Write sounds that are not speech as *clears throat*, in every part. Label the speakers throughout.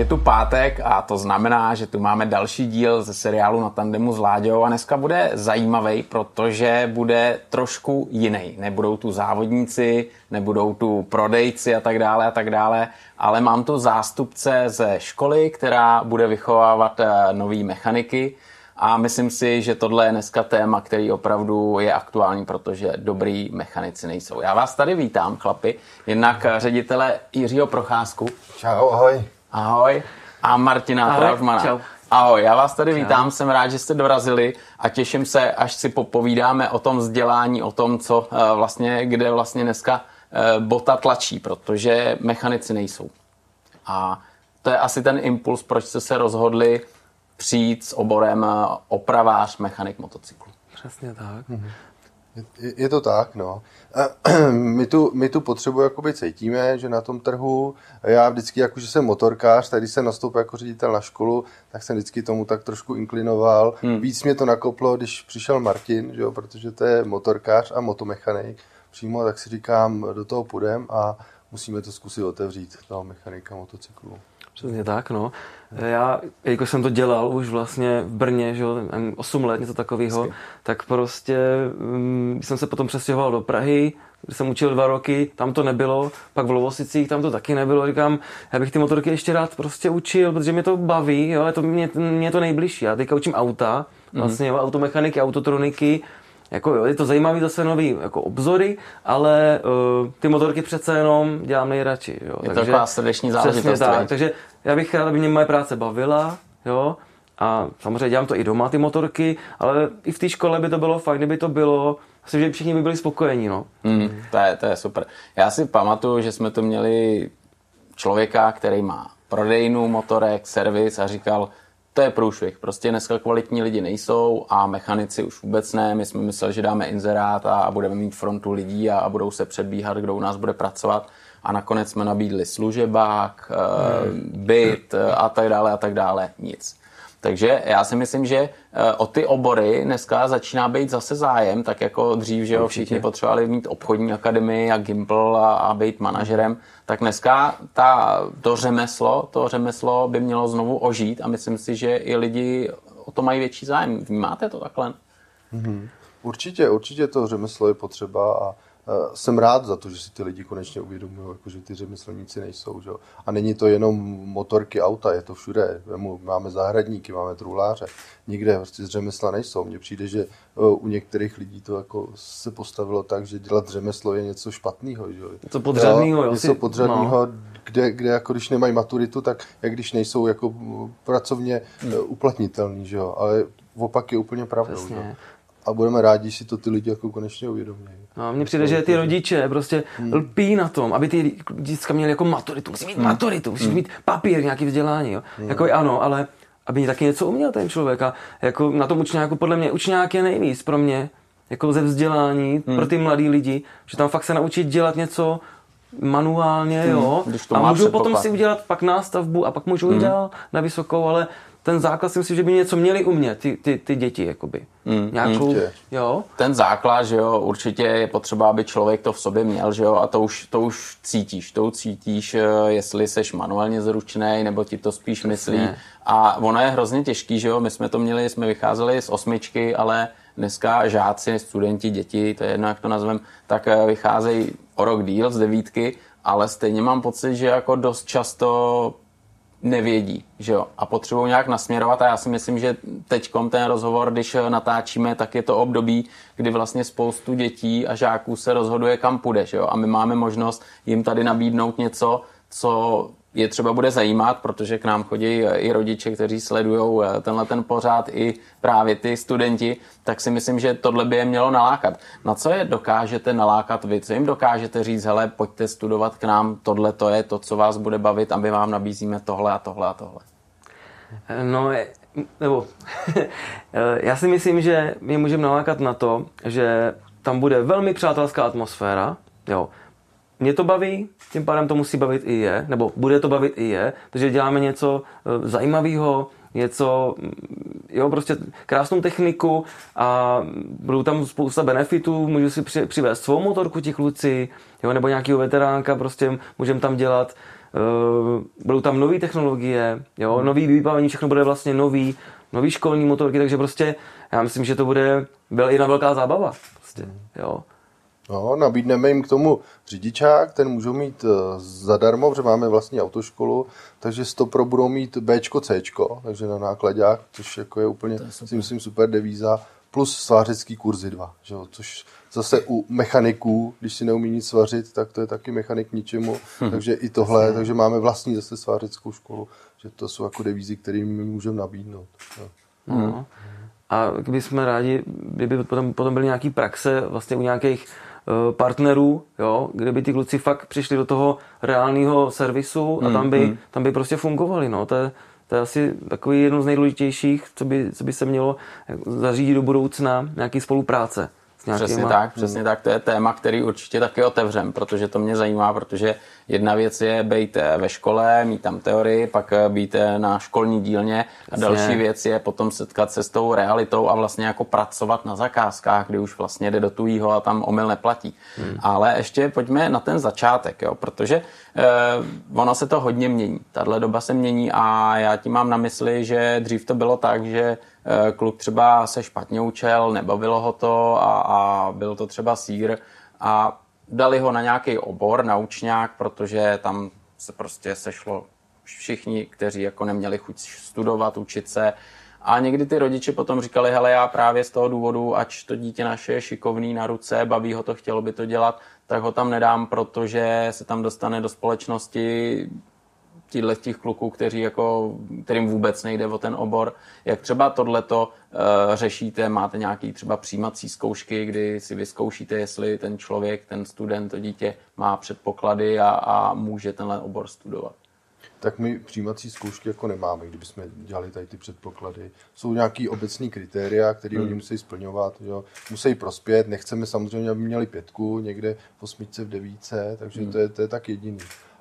Speaker 1: Je tu pátek a to znamená, že tu máme další díl ze seriálu na tandemu s Láďou a dneska bude zajímavý, protože bude trošku jiný. Nebudou tu závodníci, nebudou tu prodejci a tak dále a tak dále, ale mám tu zástupce ze školy, která bude vychovávat eh, nový mechaniky a myslím si, že tohle je dneska téma, který opravdu je aktuální, protože dobrý mechanici nejsou. Já vás tady vítám, chlapi. Jednak ředitele Jiřího Procházku.
Speaker 2: Čau, ahoj.
Speaker 1: Ahoj. A Martina Trautmana.
Speaker 3: Čau.
Speaker 1: Ahoj, já vás tady vítám, jsem rád, že jste dorazili a těším se, až si popovídáme o tom vzdělání, o tom, co eh, vlastně, kde vlastně dneska eh, bota tlačí, protože mechanici nejsou. A to je asi ten impuls, proč jste se rozhodli přijít s oborem eh, opravář, mechanik motocyklu.
Speaker 3: Přesně tak.
Speaker 2: Mm-hmm. Je, je to tak, no. *clears throat* My tu, my tu potřebu jakoby cítíme, že na tom trhu, já vždycky, jako že jsem motorkář, tak když jsem nastoupil jako ředitel na školu, tak jsem vždycky tomu tak trošku inklinoval. Hmm. Víc mě to nakoplo, když přišel Martin, že jo, protože to je motorkář a motomechanik přímo, tak si říkám, do toho půjdem a musíme to zkusit otevřít, toho mechanika motocyklu.
Speaker 3: Přesně tak, no. Já, jakož jsem to dělal už vlastně v Brně, že jo, 8 let, něco takového, tak prostě um, jsem se potom přestěhoval do Prahy, kde jsem učil dva roky, tam to nebylo, pak v Lovosicích tam to taky nebylo, říkám, já bych ty motorky ještě rád prostě učil, protože mě to baví, jo, je to mě, mě to nejbližší, já teďka učím auta, mhm. vlastně mm. automechaniky, autotroniky, jako jo, je to zajímavý zase nový jako obzory, ale uh, ty motorky přece jenom dělám nejradši. Jo.
Speaker 1: Je takže, to taková srdeční záležitost.
Speaker 3: Tak, takže já bych rád, aby mě moje práce bavila, jo, a samozřejmě dělám to i doma, ty motorky, ale i v té škole by to bylo fajn, kdyby to bylo, myslím, že všichni by byli spokojení, no.
Speaker 1: Mm, to, je, to je super. Já si pamatuju, že jsme tu měli člověka, který má prodejnu motorek, servis a říkal, to je průšvih. Prostě dneska kvalitní lidi nejsou a mechanici už vůbec ne. My jsme mysleli, že dáme inzerát a, a budeme mít frontu lidí a, a budou se předbíhat, kdo u nás bude pracovat. A nakonec jsme nabídli služebák, hmm. byt a tak dále a tak dále. Nic. Takže já si myslím, že eh, o ty obory dneska začíná být zase zájem, tak jako dřív, že jo, všichni potřebovali mít obchodní akademii a Gimple a, a být manažerem, tak dneska ta, to řemeslo, to řemeslo by mělo znovu ožít a myslím si, že i lidi o to mají větší zájem. Vnímáte to takhle?
Speaker 2: Mm-hmm. Určitě, určitě to řemeslo je potřeba a jsem rád za to, že si ty lidi konečně uvědomují, jako, že ty řemeslníci nejsou. Že? A není to jenom motorky auta, je to všude. Máme zahradníky, máme truhláře. Nikde prostě z řemesla nejsou. Mně přijde, že eh, u některých lidí to jako se postavilo tak, že dělat řemeslo je něco špatného. Že?
Speaker 3: To podřadného, jo.
Speaker 2: Něco podřadného, no. kde, kde jako když nemají maturitu, tak jak když nejsou jako pracovně hmm. uplatnitelný. Že? Ale opak je úplně pravdou. Že? a budeme rádi, že si to ty lidi jako konečně uvědomí.
Speaker 3: No, mně přijde, že ty rodiče prostě hmm. lpí na tom, aby ty děcka měli jako maturitu. Musí mít hmm. maturitu, musí hmm. mít papír, nějaký vzdělání. Jo. Hmm. Jako ano, ale aby taky něco uměl ten člověk. A jako na tom učňáku, podle mě, učňák je nejvíc pro mě, jako ze vzdělání hmm. pro ty mladý lidi, že tam fakt se naučit dělat něco manuálně, hmm. jo. a můžu potom si udělat pak nástavbu a pak můžu hmm. jít dál na vysokou, ale ten základ si myslím, že by něco měli umět, ty, ty, ty děti, jakoby. Mm, Nějakou, mm. jo?
Speaker 1: Ten základ, že jo, určitě je potřeba, aby člověk to v sobě měl, že jo, a to už, to už cítíš, to cítíš, eh, jestli seš manuálně zručný, nebo ti to spíš myslí. Ne. A ono je hrozně těžký, že jo, my jsme to měli, jsme vycházeli z osmičky, ale dneska žáci, studenti, děti, to je jedno, jak to nazvem, tak eh, vycházejí o rok díl z devítky, ale stejně mám pocit, že jako dost často nevědí, že jo, a potřebují nějak nasměrovat a já si myslím, že teď ten rozhovor, když natáčíme, tak je to období, kdy vlastně spoustu dětí a žáků se rozhoduje, kam půjde, že jo, a my máme možnost jim tady nabídnout něco, co je třeba bude zajímat, protože k nám chodí i rodiče, kteří sledují eh, tenhle ten pořád, i právě ty studenti, tak si myslím, že tohle by je mělo nalákat. Na co je dokážete nalákat vy? Co jim dokážete říct, hele, pojďte studovat k nám, tohle to je to, co vás bude bavit a my vám nabízíme tohle a tohle a tohle.
Speaker 3: No, nebo *laughs* já si myslím, že my můžeme nalákat na to, že tam bude velmi přátelská atmosféra, jo, mě to baví, tím pádem to musí bavit i je, nebo bude to bavit i je, takže děláme něco eh, zajímavého, něco mm, jo, prostě krásnou techniku a budou tam spousta benefitů, můžu si při, přivést svou motorku ti kluci, jo, nebo nějakého veteránka, prostě můžeme tam dělat, uh, budou tam nové technologie, jo, nový vybavení, všechno bude vlastně nový, nový školní motorky, takže prostě já myslím, že to bude byla jedna velká zábava. Prostě, jo.
Speaker 2: No, nabídneme jim k tomu řidičák, ten můžou mít uh, zadarmo, protože máme vlastní autoškolu, takže to pro budou mít B, C, takže na nákladák, což jako je úplně, je si myslím, super devíza, plus svářecký kurzy dva, že jo, což zase u mechaniků, když si neumí nic svařit, tak to je taky mechanik k ničemu, hmm. takže i tohle, takže máme vlastní zase svářeckou školu, že to jsou jako devízy, které my můžeme nabídnout. Jo.
Speaker 3: Hmm. A kdybychom rádi, kdyby potom, potom byly nějaký praxe vlastně u nějakých Eh, partnerů, jo, kde by ty kluci fakt přišli do toho reálného servisu a tam by, hmm. tam by prostě fungovali. No. To, je, to je asi takový jedno z nejdůležitějších, co by, co by se mělo zařídit do budoucna, nějaký spolupráce.
Speaker 1: Přesně tak, přesně tak. To je téma, který určitě taky otevřem, protože to mě zajímá, protože jedna věc je být eh, ve škole, mít tam teorii, pak eh, být eh, na školní dílně a další věc je potom setkat se s tou realitou a vlastně jako pracovat na zakázkách, kdy už vlastně jde do tujího a tam omyl neplatí. Hmm. Ale ještě pojďme na ten začátek, jo, protože eh, ono se to hodně mění. Tahle doba se mění a já tím mám na mysli, že dřív to bylo tak, že kluk třeba se špatně učil, nebavilo ho to a, a byl to třeba sír a dali ho na nějaký obor, na učňák, protože tam se prostě sešlo všichni, kteří jako neměli chuť studovat, učit se. A někdy ty rodiče potom říkali, hele, já právě z toho důvodu, ač to dítě naše je šikovný na ruce, baví ho to, chtělo by to dělat, tak ho tam nedám, protože se tam dostane do společnosti těchto těch kluků, kteří jako, kterým vůbec nejde o ten obor. Jak třeba tohleto uh, řešíte? Máte nějaký třeba přijímací zkoušky, kdy si vyzkoušíte, jestli ten člověk, ten student, to dítě má předpoklady a, a může tenhle obor studovat?
Speaker 2: tak my přijímací zkoušky jako nemáme, kdybychom dělali tady ty předpoklady. Jsou nějaký obecní kritéria, které hmm. oni musí splňovat, jo. musí prospět, nechceme samozřejmě, aby měli pětku někde v osmičce, v devíce, takže hmm. to, je, to je tak jediný.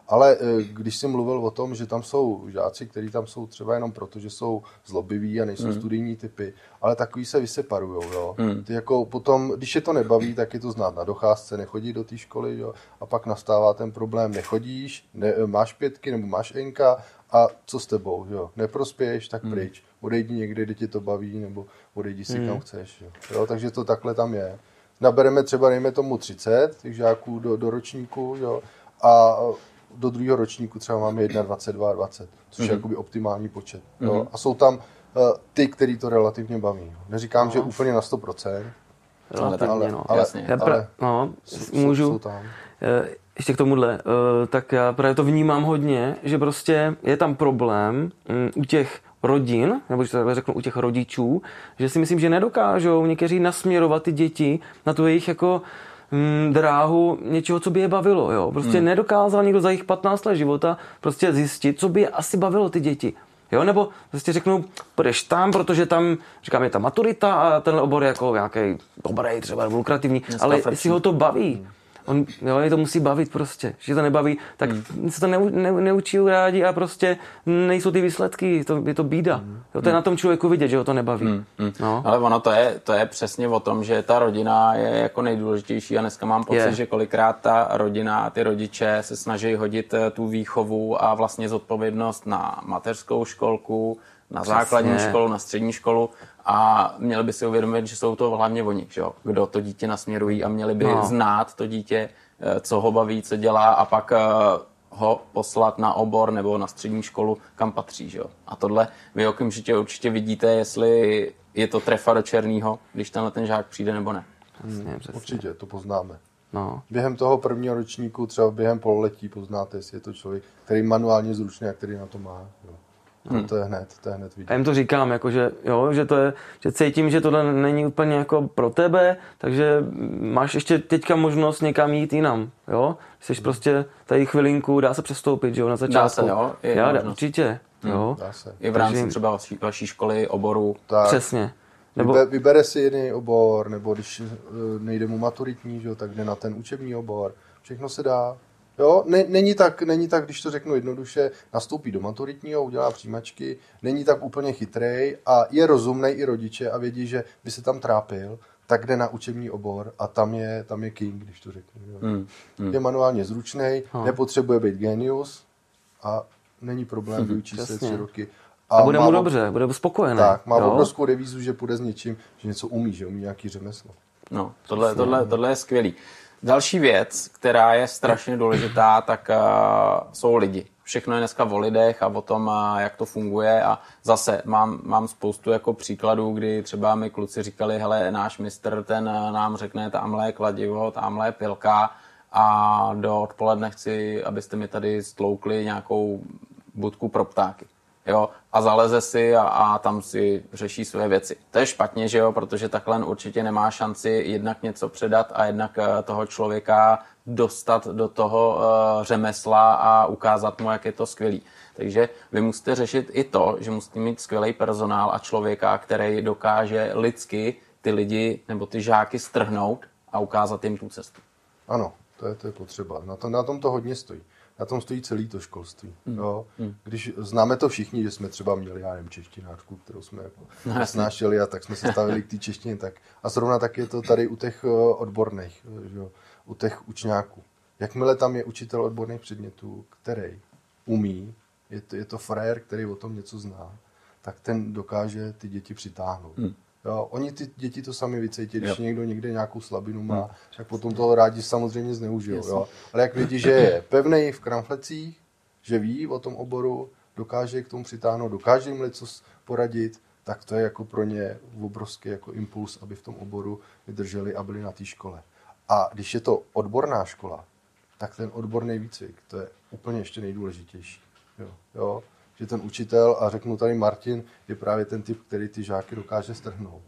Speaker 2: Ale eh, když jsem mluvil o tom, že tam jsou žáci, kteří tam jsou třeba jenom proto, že jsou zlobiví a nejsou mm. studijní typy, ale takový se vyseparujou. Jo. Mm. Ty jako potom, když je to nebaví, tak je to znát na docházce, nechodí do té školy jo, a pak nastává ten problém, nechodíš, ne, máš pětky nebo máš enka a co s tebou, jo, neprospěješ, tak mm. pryč. Odejdi někde, kde tě to baví, nebo odejdi si mm. kam chceš. Jo. Jo, takže to takhle tam je. Nabereme třeba, dejme tomu 30 těch žáků do, do ročníku, jo, a do druhého ročníku třeba máme 21, 20, což mm-hmm. je mhm. jakoby optimální počet. Mm-hmm. Jo? A jsou tam uh, ty, který to relativně baví. Říkám, no. že úplně na 100%,
Speaker 3: Relativně, ale, no. Ale, jasně. Já pra, ale no, jsou, můžu, jsou tam. Eh, ještě k tomuhle, eh, tak já právě to vnímám hodně, že prostě je tam problém mm, u těch rodin, nebo že takhle řeknu u těch rodičů, že si myslím, že nedokážou někteří nasměrovat ty děti na tu jejich jako mm, dráhu něčeho, co by je bavilo. Jo? Prostě hmm. nedokázal někdo za jejich 15 let života prostě zjistit, co by je asi bavilo ty děti. Jo, nebo prostě řeknu, půjdeš tam, protože tam, říkám, je ta maturita a tenhle obor je jako nějaký dobrý, třeba lukrativní, ale jestli ho to baví, hmm on, jo, je to musí bavit prostě. Když to nebaví, tak hmm. se to neu, ne, neučí rádi a prostě nejsou ty výsledky, to, je to bída. Hmm. Jo, to je na tom člověku vidět, že ho to nebaví. Hmm.
Speaker 1: Hmm. No. Ale ono to je, to je přesně o tom, že ta rodina je jako nejdůležitější a dneska mám pocit, je. že kolikrát ta rodina a ty rodiče se snaží hodit eh, tu výchovu a vlastně zodpovědnost na mateřskou školku, na Přesně. základní školu, na střední školu a měli by si uvědomit, že jsou to hlavně oni, že jo? kdo to dítě nasměrují a měli by no. znát to dítě, eh, co ho baví, co dělá a pak eh, ho poslat na obor nebo na střední školu, kam patří. Že jo? A tohle vy okamžitě určitě vidíte, jestli je to trefa do černého, když tenhle ten žák přijde nebo ne.
Speaker 2: Přesně, přesně. Určitě, to poznáme. No. Během toho prvního ročníku, třeba během pololetí poznáte, jestli je to člověk, který manuálně zručný a který na to má. Jo. Hmm. To je hned, to je hned vidět.
Speaker 3: A jim to říkám, jako že, jo, že, to je, že cítím, že tohle není úplně jako pro tebe, takže máš ještě teďka možnost někam jít jinam, jo. Jsi hmm. prostě tady chvilinku, dá se přestoupit, jo, na začátku.
Speaker 1: Dá se, jo.
Speaker 3: Je Já, dá, určitě, hmm. jo.
Speaker 1: Dá se. I v rámci takže... třeba vaší, vaší školy, oboru.
Speaker 3: Tak. Přesně.
Speaker 2: Nebo... Vybe, vybere si jiný obor, nebo když eh, nejde mu maturitní, že, tak jde na ten učební obor. Všechno se dá. Jo, ne, není, tak, není tak, když to řeknu jednoduše, nastoupí do maturitního, udělá přijímačky, není tak úplně chytrej a je rozumný i rodiče a vědí, že by se tam trápil, tak jde na učební obor a tam je, tam je king, když to řeknu. Jo. Hmm. Hmm. Je manuálně zručný, nepotřebuje být genius a není problém, *laughs* hmm. vyučí se tři roky.
Speaker 3: A, a bude mu dobře, bude spokojený.
Speaker 2: Tak, má jo? obrovskou devízu, že půjde s něčím, že něco umí, že umí nějaký řemeslo.
Speaker 1: No, tohle, tohle, tohle je skvělý. Další věc, která je strašně důležitá, tak uh, jsou lidi. Všechno je dneska o lidech a o tom, uh, jak to funguje a zase mám, mám spoustu jako příkladů, kdy třeba mi kluci říkali, hele, náš mistr, ten uh, nám řekne, tamhle je kladivo, tamhle je pilka a do odpoledne chci, abyste mi tady stloukli nějakou budku pro ptáky jo, a zaleze si a, a tam si řeší své věci. To je špatně, že jo, protože takhle určitě nemá šanci jednak něco předat a jednak uh, toho člověka dostat do toho uh, řemesla a ukázat mu, jak je to skvělý. Takže vy musíte řešit i to, že musíte mít skvělý personál a člověka, který dokáže lidsky ty lidi nebo ty žáky strhnout a ukázat jim tu cestu.
Speaker 2: Ano, to je, to je potřeba. Na, to, na tom to hodně stojí na tom stojí celý to školství. Mm. Jo? Mm. Když známe to všichni, že jsme třeba měli, já nevím, češtinářku, kterou jsme jako *laughs* no, snášeli a tak jsme se stavili k té češtině. Tak. A zrovna tak je to tady u těch eh, odborných, že? u těch učňáků. Jakmile tam je učitel odborných předmětů, který umí, je to, je to frajer, který o tom něco zná, tak ten dokáže ty děti přitáhnout. Mm. Jo, oni ty děti to sami vycítí, když jo. někdo někde nějakou slabinu má, hmm. tak potom toho rádi samozřejmě zneužijou. Jo. Ale jak vidí, že je pevný v kramflecích, že ví o tom oboru, dokáže k tomu přitáhnout, dokáže jim něco poradit, tak to je jako pro ně obrovský jako impuls, aby v tom oboru vydrželi a byli na té škole. A když je to odborná škola, tak ten odborný výcvik, to je úplně ještě nejdůležitější. Jo, jo že ten učitel, a řeknu tady Martin, je právě ten typ, který ty žáky dokáže strhnout.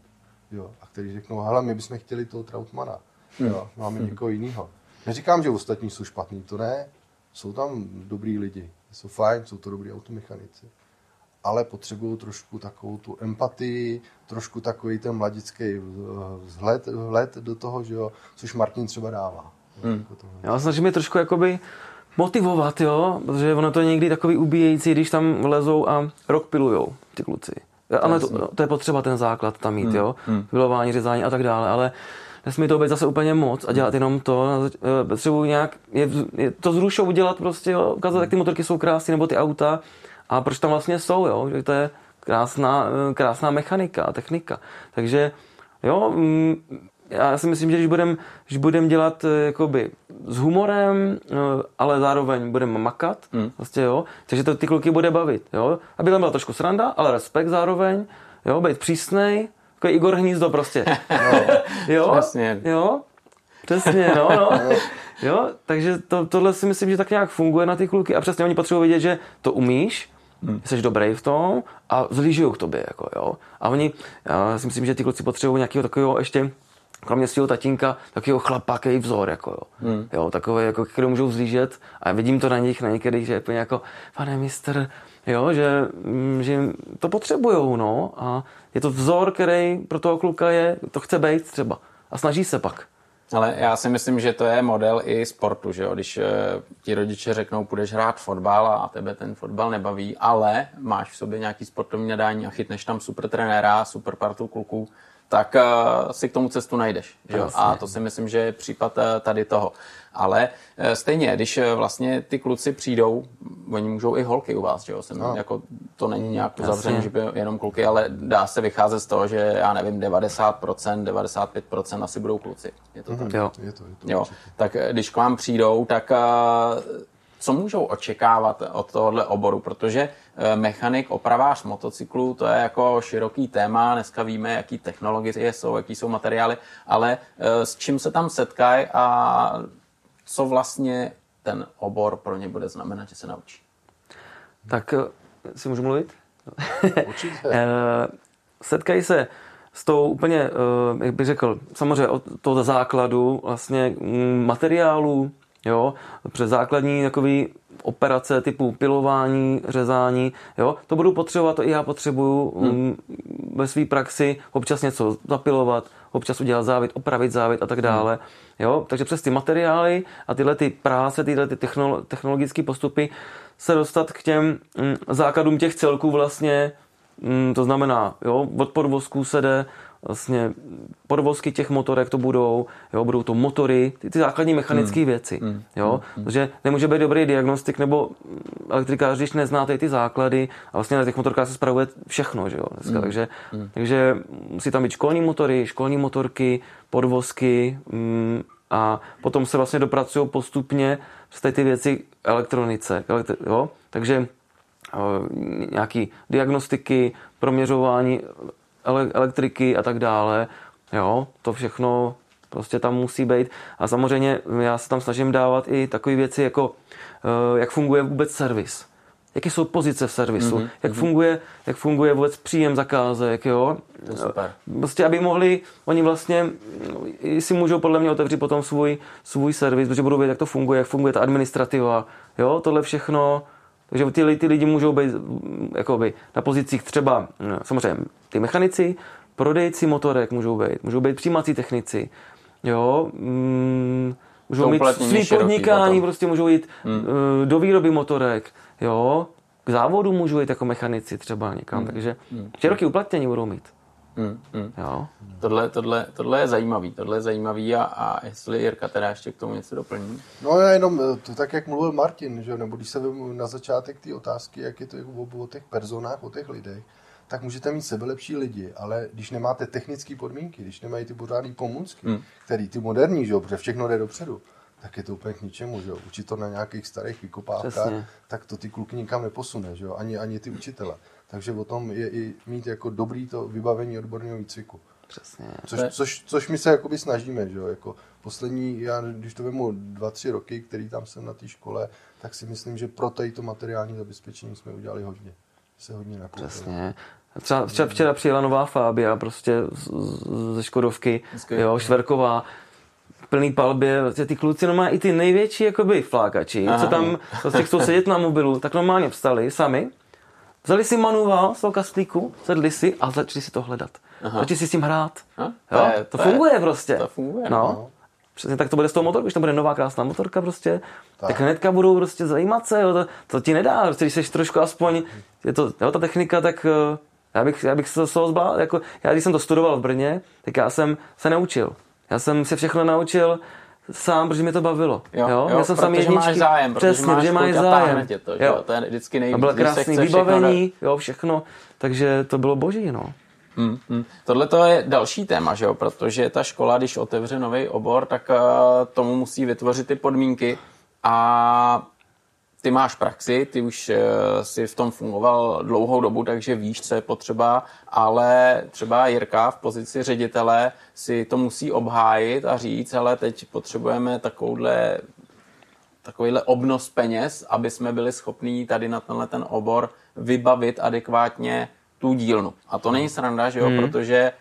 Speaker 2: Jo, a který řeknou, hele, my bychom chtěli toho Trautmana. Hmm. Jo, máme hmm. někoho jiného. Neříkám, že ostatní jsou špatní, to ne. Jsou tam dobrý lidi, jsou fajn, jsou to dobrý automechanici. Ale potřebují trošku takovou tu empatii, trošku takový ten mladický vzhled, vzhled do toho, že jo, což Martin třeba dává.
Speaker 3: Hmm. Já snažím je trošku jakoby motivovat, jo, protože ono to je někdy takový ubíjející, když tam lezou a rok pilujou ty kluci. Ano, to, to, je potřeba ten základ tam mít, hmm. jo, hmm. pilování, řezání a tak dále, ale nesmí to být zase úplně moc a dělat jenom to. Eh, potřebuji nějak, je, je to zrušou udělat prostě, jo, ukázat, jak ty motorky jsou krásné, nebo ty auta a proč tam vlastně jsou, jo, že to je krásná, eh, krásná mechanika a technika. Takže jo, mm, já si myslím, že když budeme když budem dělat eh, jakoby s humorem, eh, ale zároveň budeme makat, hmm. vlastně, jo, takže to ty kluky bude bavit, jo, aby tam byla trošku sranda, ale respekt zároveň, jo, být přísnej, jako Igor Hnízdo prostě. *laughs*
Speaker 1: No, jo, přesně.
Speaker 3: Jo, přesně, no, no. *laughs* Jo, takže to, tohle si myslím, že tak nějak funguje na ty kluky a přesně oni potřebují vědět, že to umíš, hmm. jsi dobrý v tom a zlížují k tobě, jako, jo. A oni, já si myslím, že ty kluci potřebují nějakého takového ještě kromě svého tatínka, takového chlapa, který vzor, jako jo. Hmm. jo takový, jako, který můžou zlížet a vidím to na nich na některých, že je úplně jako, pane mistr, jo, že, mm, že to potřebujou, no, a je to vzor, který pro toho kluka je, to chce být třeba a snaží se pak.
Speaker 1: Ale já si myslím, že to je model i sportu, že jo? Když e, ti rodiče řeknou, půjdeš hrát fotbal a tebe ten fotbal nebaví, ale máš v sobě nějaký sportovní nadání a chytneš tam super trenéra, super partu kluků, tak uh, si k tomu cestu najdeš. Že jo? A to si myslím, že je případ uh, tady toho. Ale uh, stejně, když uh, vlastně ty kluci přijdou, oni můžou i holky u vás, že jo? Jsem, no. jako, to není nějak uzavřené, že by jenom kluky, ale dá se vycházet z toho, že já nevím, 90%, 95% asi budou kluci. Je to mm-hmm. tak?
Speaker 3: Jo.
Speaker 2: Je to, je to
Speaker 1: jo. Tak když k vám přijdou, tak uh, co můžou očekávat od tohohle oboru, protože eh, mechanik, opravář motocyklu, to je jako široký téma, dneska víme, jaký technologie jsou, jaký jsou materiály, ale eh, s čím se tam setkají a co vlastně ten obor pro ně bude znamenat, že se naučí.
Speaker 3: Tak eh, si můžu mluvit? *laughs*
Speaker 2: Určitě.
Speaker 3: Setkají se s tou úplně, jak bych řekl, samozřejmě od toho základu vlastně mm, materiálu, jo, přes základní takový operace typu pilování, řezání, jo, to budu potřebovat, to i já potřebuju hmm. um, ve své praxi občas něco zapilovat, občas udělat závit, opravit závit a tak dále. Jo? Takže přes ty materiály a tyhle ty práce, tyhle ty technologické postupy se dostat k těm mm, základům těch celků vlastně, mm, to znamená, jo, od podvozků se jde vlastně podvozky těch motorek to budou, jo, budou to motory, ty, ty základní mechanické mm. věci, mm. jo, mm. protože nemůže být dobrý diagnostik nebo elektrikář, když neznáte ty základy a vlastně na těch motorkách se spravuje všechno, že jo, dneska, mm. takže, mm. takže musí tam být školní motory, školní motorky, podvozky mm, a potom se vlastně dopracují postupně přes ty věci elektronice, elektri- jo, takže nějaký diagnostiky, proměřování elektriky a tak dále. Jo, to všechno prostě tam musí být. A samozřejmě já se tam snažím dávat i takové věci, jako eh, jak funguje vůbec servis. Jaké jsou pozice v servisu, mm-hmm. jak, funguje, jak funguje vůbec příjem zakázek, jo.
Speaker 1: To super.
Speaker 3: Prostě, aby mohli, oni vlastně si můžou podle mě otevřít potom svůj, svůj servis, protože budou vědět, jak to funguje, jak funguje ta administrativa, jo, tohle všechno takže ty, ty lidi můžou být jakoby, na pozicích třeba, no, samozřejmě ty mechanici, prodejci motorek můžou být, můžou být přijímací technici, jo, mm, můžou mít svý podnikání, potom. prostě můžou jít hmm. uh, do výroby motorek, jo, k závodu můžou jít jako mechanici třeba někam, hmm. takže hmm. široký uplatnění budou mít. Hmm,
Speaker 1: hmm. Jo. Tohle, tohle, tohle je zajímavý, tohle je zajímavý a, a jestli Jirka teda ještě k tomu něco doplní.
Speaker 2: No já jenom, eh, to tak jak mluvil Martin, že nebo když se na začátek té otázky, jak je to o, o těch personách, o těch lidech, tak můžete mít sebelepší lidi, ale když nemáte technické podmínky, když nemají ty pořádné pomůcky, hmm. který ty moderní, že jo, protože všechno jde dopředu, tak je to úplně k ničemu, že jo. Učit to na nějakých starých vykopávkách, tak to ty kluky nikam neposune, že jo, ani, ani ty učitele. Takže o tom je i mít jako dobrý to vybavení odborného výcviku.
Speaker 3: Přesně.
Speaker 2: Což, což, což my se jakoby snažíme, že jo, jako poslední, já když to vemu dva, tři roky, který tam jsem na té škole, tak si myslím, že pro tady to materiální zabezpečení jsme udělali hodně. Se hodně nakoupili.
Speaker 3: Přesně. Třeba, třeba včera přijela nová Fabia, prostě ze Škodovky, jo, Šverková, plný palbě, vlastně ty kluci no má i ty největší jakoby flákači, Aha. co tam prostě chcou sedět na mobilu, tak normálně vstali sami, Vzali si manuál z toho kastlíku, sedli si a začali si to hledat. Aha. Začali si s tím hrát. Aha, to, jo? Je, to, to funguje je, prostě.
Speaker 1: To funguje,
Speaker 3: no. no. Přesně tak to bude s tou motorkou, když to bude nová krásná motorka prostě, tak, tak hnedka budou prostě zajímat se, jo, to, to ti nedá, prostě, když jsi trošku aspoň, je to, jo, ta technika, tak eh, já bych, já bych se z toho zbál, jako, já když jsem to studoval v Brně, tak já jsem se naučil. Já jsem se všechno naučil, sám, protože mě to bavilo. Jo, jo?
Speaker 1: jo jsem
Speaker 3: protože
Speaker 1: jedničky. máš zájem,
Speaker 3: Přesně,
Speaker 1: protože
Speaker 3: máš zájem.
Speaker 1: Tě to, jo. to je vždycky nejvíc.
Speaker 3: A bylo krásný vybavení, všechno... jo, všechno. Takže to bylo boží, no.
Speaker 1: Hmm, hmm. Tohle to je další téma, že jo? protože ta škola, když otevře nový obor, tak uh, tomu musí vytvořit ty podmínky a ty máš praxi, ty už uh, si v tom fungoval dlouhou dobu, takže víš, co je potřeba, ale třeba Jirka v pozici ředitele si to musí obhájit a říct, ale teď potřebujeme takovouhle takovýhle obnos peněz, aby jsme byli schopní tady na tenhle ten obor vybavit adekvátně tu dílnu. A to není sranda, že jo, hmm. protože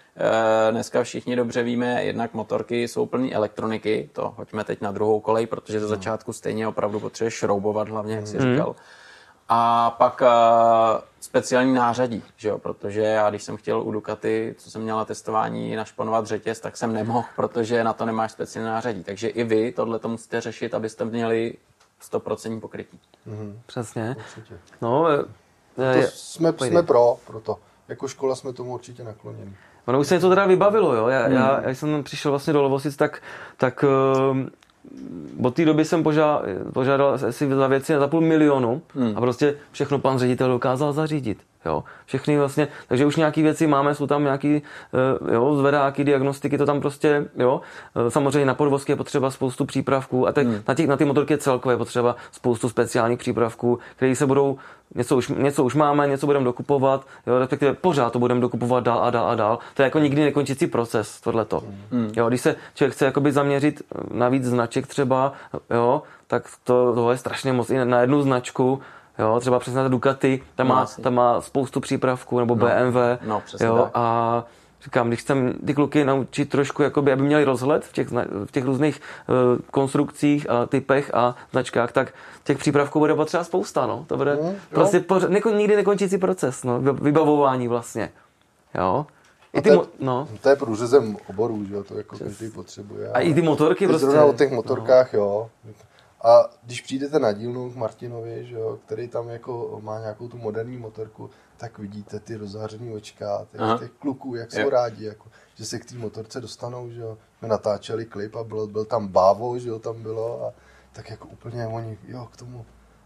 Speaker 1: dneska všichni dobře víme, jednak motorky jsou plný elektroniky, to hoďme teď na druhou kolej, protože ze hmm. začátku stejně opravdu potřebuješ šroubovat hlavně, jak jsi hmm. říkal. A pak e, speciální nářadí, že jo, protože já když jsem chtěl u Ducati, co jsem měla testování, našponovat řetěz, tak jsem nemohl, protože na to nemáš speciální nářadí. Takže i vy tohle to musíte řešit, abyste měli 100% pokrytí.
Speaker 3: Mm-hmm. Přesně. Určitě. No,
Speaker 2: to jsme, jsme pro, proto. Jako škola jsme tomu určitě nakloněni.
Speaker 3: Ono už se něco teda vybavilo, jo. Já, hmm. já, já jsem přišel vlastně do Lovosic, tak, tak uh, od té doby jsem požádal, požádal si za věci za půl milionu hmm. a prostě všechno pan ředitel dokázal zařídit. Jo, všechny vlastně, takže už nějaký věci máme, jsou tam nějaký eh, jo, zvedáky, diagnostiky, to tam prostě, jo. Eh, samozřejmě na podvozky je potřeba spoustu přípravků a teď hmm. na, ty, na ty motorky celkově je potřeba spoustu speciálních přípravků, které se budou, něco už, něco už máme, něco budeme dokupovat, jo, respektive pořád to budeme dokupovat dál a dál a dál. To je jako nikdy nekončící proces, tohleto. Hmm. Jo, když se člověk chce jakoby zaměřit na víc značek třeba, jo, tak to, to je strašně moc i na jednu značku, Jo, třeba přesně ta Ducati, tam, no, má, tam má spoustu přípravků, nebo no, BMW.
Speaker 1: No, přesně
Speaker 3: jo,
Speaker 1: tak.
Speaker 3: A říkám, když chcem ty kluky naučit trošku, jakoby, aby měli rozhled v těch, v těch různých uh, konstrukcích a typech a značkách, tak těch přípravků bude potřeba spousta, no. To bude mm, prostě pořád, neko, nikdy nekončící proces, no, vybavování vlastně. Jo. I ty
Speaker 2: to,
Speaker 3: mo- no.
Speaker 2: to je průřezem oborů, že jo, to jako každý potřebuje.
Speaker 3: A i ty motorky
Speaker 2: Teď
Speaker 3: prostě.
Speaker 2: Zrovna o těch motorkách, no. jo. A když přijdete na dílnu k Martinovi, že jo, který tam jako má nějakou tu moderní motorku, tak vidíte ty rozářený očka, těch,
Speaker 1: Aha.
Speaker 2: těch kluků, jak
Speaker 1: Jo.
Speaker 2: jsou rádi, jako, že se k té motorce dostanou, že jo. My natáčeli klip a bylo, byl tam Bávo, že jo, tam bylo a tak jako úplně oni, jo, k tomu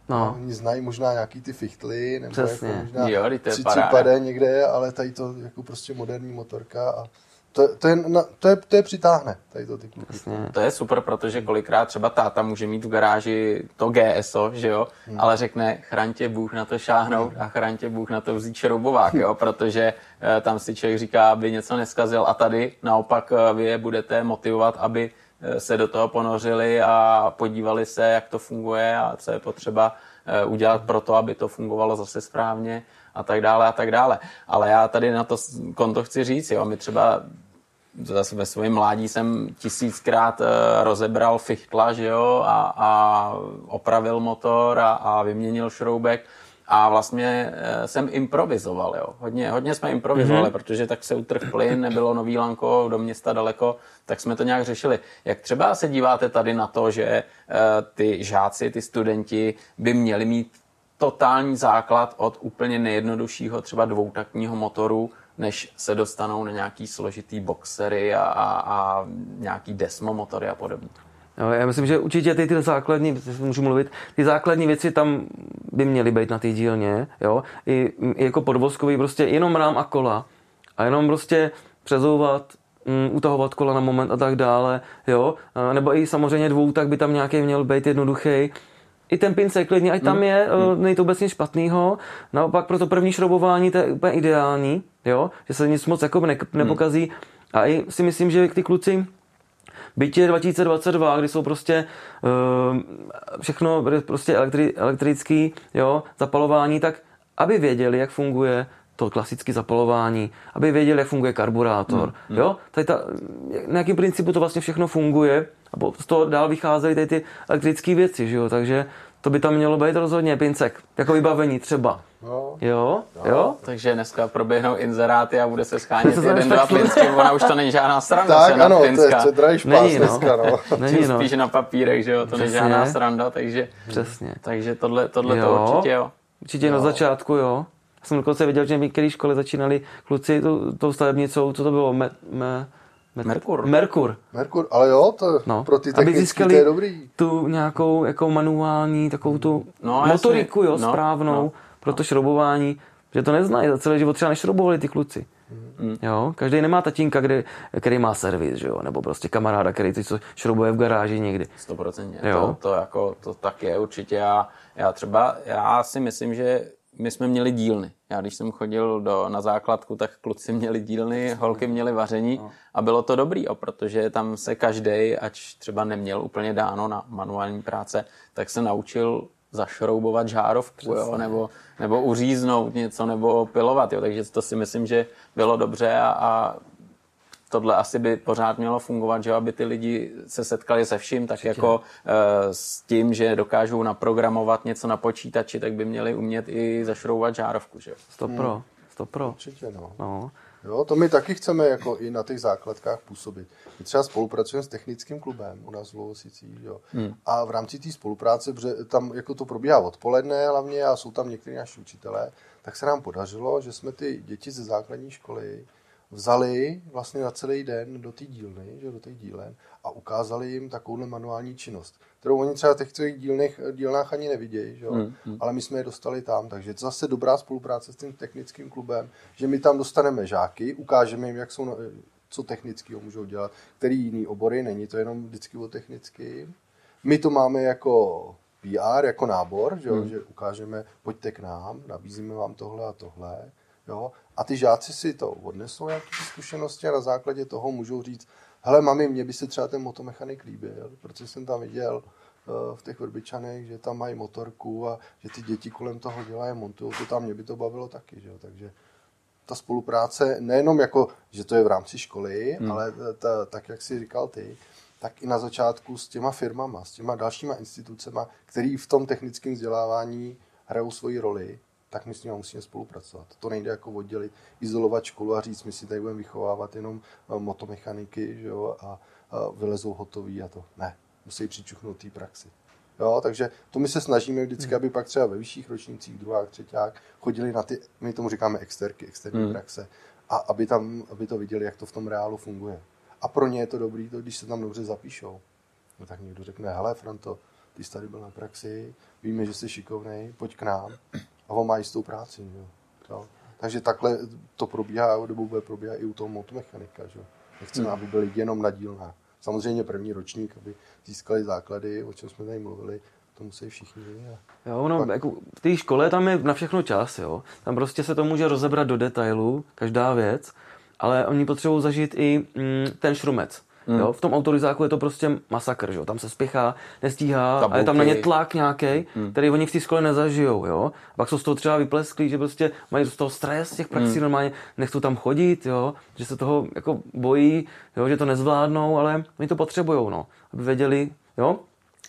Speaker 3: No.
Speaker 2: Oni znají možná nějaký ty fichtly, nebo
Speaker 3: Přesně.
Speaker 2: jako možná
Speaker 1: Jo,
Speaker 2: tři pade někde, ale tady to jako prostě moderní motorka a to, to, je, na, to, je, to je přitáhne, tady to ty kluky.
Speaker 3: Jasně.
Speaker 1: To je super, protože kolikrát třeba táta může mít v garáži to GSO, že jo, hmm. ale řekne, chraň tě Bůh na to šáhnout a chraň tě Bůh na to vzít šroubovák, jo, protože eh, tam si člověk říká, aby něco neskazil a tady naopak eh, vy je budete motivovat, aby eh, se do toho ponořili a podívali se, jak to funguje a co je potřeba eh, udělat pro to, aby to fungovalo zase správně a tak dále a tak dále. Ale já tady na to konto chci říct, jo, my třeba zase ve svém mládí jsem tisíckrát eh, rozebral fichtla, že jo, a, a opravil motor a, a vyměnil šroubek a vlastně eh, jsem improvizoval, jo. Hodně, hodně jsme improvizovali, mm-hmm. protože tak se utrh plyn, nebylo nový lanko do města daleko, tak jsme to nějak řešili. Jak třeba se díváte tady na to, že eh, ty žáci, ty studenti by měli mít totální základ od úplně nejjednoduššího třeba dvoutaktního motoru, než se dostanou na nějaký složitý boxery a, a, a nějaký desmo motory a podobně.
Speaker 3: Jo, já myslím, že určitě ty, ty základní, můžu mluvit, ty základní věci tam by měly být na té dílně, jo, i, i jako podvozkový, prostě jenom rám a kola a jenom prostě přezouvat, mm, utahovat kola na moment a tak dále, jo, a nebo i samozřejmě dvou, tak by tam nějaký měl být jednoduchý. I ten pincek klidně, ať tam je, mm. není to vůbec nic špatného. Naopak pro to první šroubování to je úplně ideální, jo, že se nic moc jako ne, nepokazí. A i si myslím, že ty kluci, Byť je 2022, kdy jsou prostě uh, všechno prostě elektri, elektrický, jo, zapalování, tak aby věděli, jak funguje to klasické zapalování, aby věděli, jak funguje karburátor, mm, jo, tady ta, na jakém principu to vlastně všechno funguje a z toho dál vycházely tady ty elektrické věci, že jo, takže to by tam mělo být rozhodně pincek, jako vybavení třeba,
Speaker 2: No.
Speaker 3: jo, jo,
Speaker 1: Takže dneska proběhnou inzeráty a bude se schánět
Speaker 3: To
Speaker 1: jeden, dva
Speaker 3: sluší.
Speaker 1: pinsky, ona už to není žádná sranda.
Speaker 2: Tak ano, to je, to je drahý špás
Speaker 3: Není, no.
Speaker 2: dneska, no. *laughs*
Speaker 3: není
Speaker 1: Tím
Speaker 3: no,
Speaker 1: spíš na papírech, že jo, to není žádná sranda, takže,
Speaker 3: přesně.
Speaker 1: takže tohle, tohle to
Speaker 3: Jo.
Speaker 1: určitě jo.
Speaker 3: Určitě na začátku, jo. Já jsem dokonce viděl, že v některé škole začínali kluci tou, tou stavebnicou, co to bylo? Me, me, me,
Speaker 1: Merkur.
Speaker 3: Merkur.
Speaker 2: Merkur, ale jo, to
Speaker 3: No.
Speaker 2: pro ty
Speaker 3: Aby
Speaker 2: technické
Speaker 3: získali
Speaker 2: to je dobrý.
Speaker 3: tu nějakou jako manuální, takovou tu
Speaker 1: No,
Speaker 3: no,
Speaker 1: jasně.
Speaker 3: motoriku, jo,
Speaker 1: No,
Speaker 3: správnou,
Speaker 1: no.
Speaker 3: pro to šroubování, že to neznají, za celý život třeba nešroubovali ty kluci.
Speaker 1: Mm.
Speaker 3: Jo, každý nemá tatínka, kde, který má servis, že jo, nebo prostě kamaráda, který ty co šroubuje v garáži někdy.
Speaker 1: Stoprocentně.
Speaker 3: Jo.
Speaker 1: To, to, jako, to tak je určitě. Já, já třeba, já si myslím, že my jsme měli dílny. Já když jsem chodil do, na základku, tak kluci měli dílny, holky měly vaření a bylo to dobrý, jo, protože tam se každý, ať třeba neměl úplně dáno na manuální práce, tak se naučil zašroubovat žárovku, jo, nebo, nebo uříznout něco, nebo pilovat. Jo, takže to si myslím, že bylo dobře a, a tohle asi by pořád mělo fungovat, že aby ty lidi se setkali se vším, tak jako e, s tím, že dokážou naprogramovat něco na počítači, tak by měli umět i zašroubovat žárovku, že jo.
Speaker 3: Stop pro, stop pro.
Speaker 2: Určitě, no.
Speaker 3: No.
Speaker 2: Jo, to my taky chceme jako i na těch základkách působit. My třeba spolupracujeme s technickým klubem u nás v Lovosicích, jo. Hmm. A v rámci té spolupráce, protože tam jako to probíhá odpoledne hlavně a jsou tam někteří naši učitelé, tak se nám podařilo, že jsme ty děti ze základní školy vzali vlastně na celý den do té dílny, že, do těch dílen a ukázali jim takovouhle manuální činnost, kterou oni třeba v těch svých dílnách, dílnách ani nevidějí, že? Hmm. ale my jsme je dostali tam, takže je to zase dobrá spolupráce s tím technickým klubem, že my tam dostaneme žáky, ukážeme jim, jak jsou, co technického můžou dělat, který jiný obory, není to jenom vždycky o technický. My to máme jako PR, jako nábor, že, hmm. že ukážeme, pojďte k nám, nabízíme vám tohle a tohle. Jo? A ty žáci si to odnesou nějaké zkušenosti a na základě toho můžou říct, hele mami, mně by se třeba ten motomechanik líbil, protože jsem tam viděl eh, v těch Vrbičanech, že tam mají motorku a že ty děti kolem toho dělají, montují to tam, mě by to bavilo taky, že jo? takže ta spolupráce nejenom jako, že to je v rámci školy, hmm. ale ta, tak, jak jsi říkal ty, tak i na začátku s těma firmama, s těma dalšíma institucema, který v tom technickém vzdělávání hrajou svoji roli, tak my s nimi musíme spolupracovat. To nejde jako oddělit, izolovat školu a říct, my si tady budeme vychovávat jenom eh, motomechaniky že jo, a, a vylezou hotový a to. Ne, musí přičuchnout té praxi. Jo, takže to my se snažíme vždycky, hmm. aby pak třeba ve vyšších ročnících, druhák, třeťák, chodili na ty, my tomu říkáme exterky, externí hmm. praxe, a aby, tam, aby to viděli, jak to v tom reálu funguje. A pro ně je to dobrý, to, když se tam dobře zapíšou. No tak někdo řekne, hele Franto, ty jsi tady byl na praxi, víme, že jsi šikovný, pojď k nám. A on má jistou práci. Jo. Jo. Takže takhle to probíhá, dobu bude probíhat i u toho motomechanika. Že? Nechceme, hmm. aby byli jenom na dílnách. Samozřejmě první ročník, aby získali základy, o čem jsme tady mluvili, to musí všichni. A
Speaker 3: jo, no, pak... jako v té škole tam je na všechno čas, jo. Tam prostě se to může rozebrat do detailu, každá věc, ale oni potřebují zažít i mm, ten šrumec. Mm. Jo? V tom autorizáku je to prostě masakr, že jo? tam se spěchá, nestíhá Tabulky. a je tam na ně tlak nějaký, mm. který oni v té škole nezažijou. Jo? A pak jsou z toho třeba vyplesklí, že prostě mají z toho stres těch praxí mm. normálně, nechcou tam chodit, jo? že se toho jako bojí, jo? že to nezvládnou, ale oni to potřebují, no? aby věděli, jo?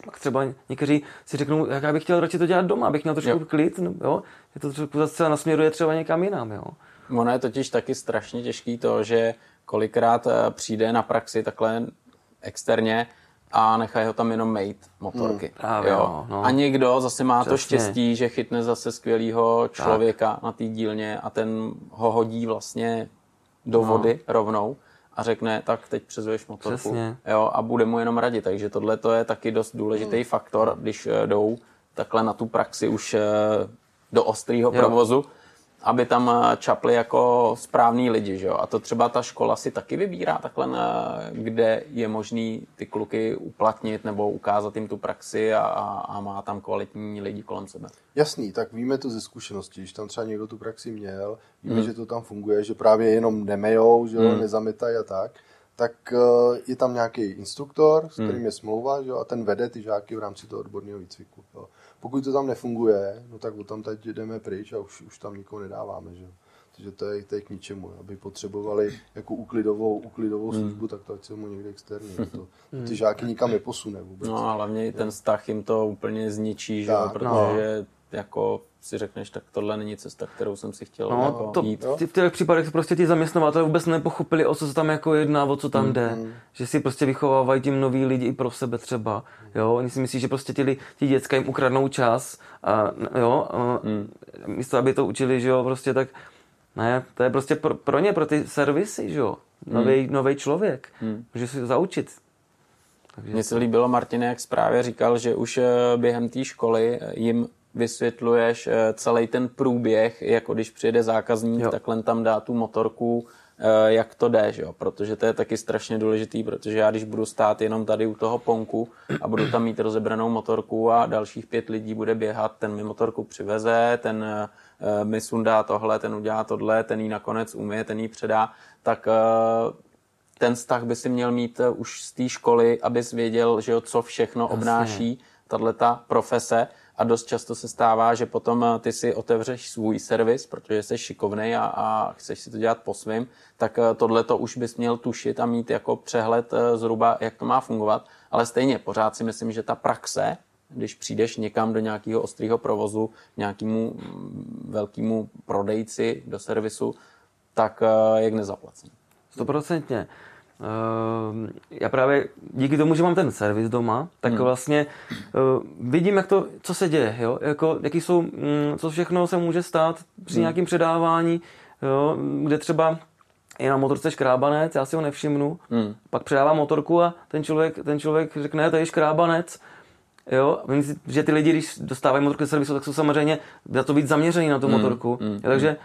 Speaker 3: Pak třeba někteří si řeknou, jak já bych chtěl radši to dělat doma, abych měl trošku jo. klid, no, jo? Je to trošku zase nasměruje třeba někam jinam, jo?
Speaker 1: Ono je totiž taky strašně těžký to, že kolikrát eh, přijde na praxi takhle externě a nechají ho tam jenom mate motorky. Hmm,
Speaker 3: právě, jo. No, no.
Speaker 1: A někdo zase má Přesně. to štěstí, že chytne zase skvělého člověka tak. na té dílně a ten ho hodí vlastně do no. vody rovnou a řekne, tak teď přezuješ motorku Přesně. Jo, a bude mu jenom radit. Takže tohle to je taky dost důležitý hmm. faktor, když eh, jdou takhle na tu praxi už eh, do ostrého provozu, aby tam eh, čapli jako správní lidi, že jo? A to třeba ta škola si taky vybírá takhle, eh, kde je možný ty kluky uplatnit nebo ukázat jim tu praxi a, a má tam kvalitní lidi kolem sebe.
Speaker 2: Jasný, tak víme to ze zkušenosti, když tam třeba někdo tu praxi měl, víme, hmm. že to tam funguje, že právě jenom nemejou, že jo, hmm. nezametají a tak, tak eh, je tam nějaký instruktor, s kterým hmm. je smlouva, že jo, a ten vede ty žáky v rámci toho odborného výcviku. Jo. Pokud to tam nefunguje, no tak tam teď jdeme pryč a už, už tam nikoho nedáváme. Že? Takže to je, to je k ničemu. Aby potřebovali jako uklidovou, uklidovou hmm. službu, tak to ať se mu někde externí. *laughs* To, hmm. ty žáky nikam neposune vůbec.
Speaker 1: No a hlavně i ten vztah jim to úplně zničí, že? Tak, protože no jako si řekneš, tak tohle není cesta, kterou jsem si chtěl no, jako to, jít.
Speaker 3: V těch případech prostě ti zaměstnavatelé vůbec nepochopili, o co se tam jako jedná, o co tam mm, jde. Že si prostě vychovávají tím noví lidi i pro sebe třeba. Jo? Oni si myslí, že prostě ti, ti děcka jim ukradnou čas a, jo, a mm. místo, aby to učili, že jo, prostě tak ne, to je prostě pro, pro ně, pro ty servisy, že jo. Nový, mm. nový člověk. Mm. Může si zaučit.
Speaker 1: Takže Mně se líbilo, Martine, jak zprávě říkal, že už eh, během té školy jim vysvětluješ eh, celý ten průběh, jako když přijede zákazník, jo. takhle tam dá tu motorku, eh, jak to jde, že jo? protože to je taky strašně důležitý, protože já když budu stát jenom tady u toho ponku a budu tam mít rozebranou motorku a dalších pět lidí bude běhat, ten mi motorku přiveze, ten eh, mi sundá tohle, ten udělá tohle, ten jí nakonec umije, ten jí předá, tak ten vztah by si měl mít už z té školy, abys věděl, že jo, co všechno obnáší tahle ta profese a dost často se stává, že potom eh, ty si otevřeš svůj servis, protože jsi šikovný a, a chceš si to dělat po svým, tak eh, tohle to už bys měl tušit a mít jako přehled eh, zhruba, jak to má fungovat. Ale stejně pořád si myslím, že ta praxe, když přijdeš někam do nějakého ostrého provozu, nějakému mm, velkému prodejci do servisu, tak jak nezaplacen.
Speaker 3: Stoprocentně. Uh, já právě díky tomu, že mám ten servis doma, tak hmm. vlastně uh, vidím, jak to, co se děje, jo? Jako, jaký jsou, um, co všechno se může stát při hmm. nějakém předávání, jo? kde třeba je na motorce škrábanec, já si ho nevšimnu, hmm. pak předávám motorku a ten člověk, ten člověk řekne, to je škrábanec, Jo, že ty lidi, když dostávají motorku ze servisu, tak jsou samozřejmě za to víc zaměřený na tu hmm. motorku. Hmm. Takže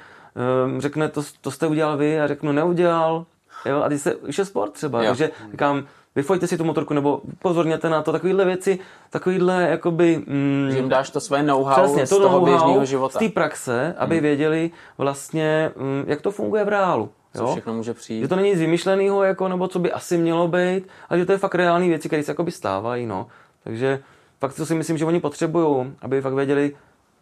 Speaker 3: um, řekne, to, to jste udělal vy, a řeknu, neudělal, Jo, a ty se, už je sport třeba, jo. takže říkám, vyfojte si tu motorku, nebo pozorněte na to, takovýhle věci, takovýhle jakoby...
Speaker 1: Mm, že jim dáš to své know-how přesně, to z toho běžného života.
Speaker 3: Z té praxe, aby hmm. věděli vlastně, mm, jak to funguje v reálu.
Speaker 1: Co jo? všechno může přijít.
Speaker 3: Že to není nic vymyšleného, jako, nebo co by asi mělo být, ale že to je fakt reální věci, které se jakoby stávají. No. Takže fakt to si myslím, že oni potřebují, aby fakt věděli,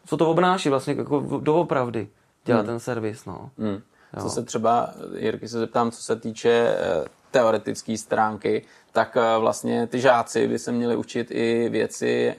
Speaker 3: co to obnáší vlastně jako doopravdy dělat hmm. ten servis. No. Hmm.
Speaker 1: Jo. Co se třeba, Jirky se zeptám, co se týče eh, teoretické stránky, tak eh, vlastně ty žáci by se měli učit i věci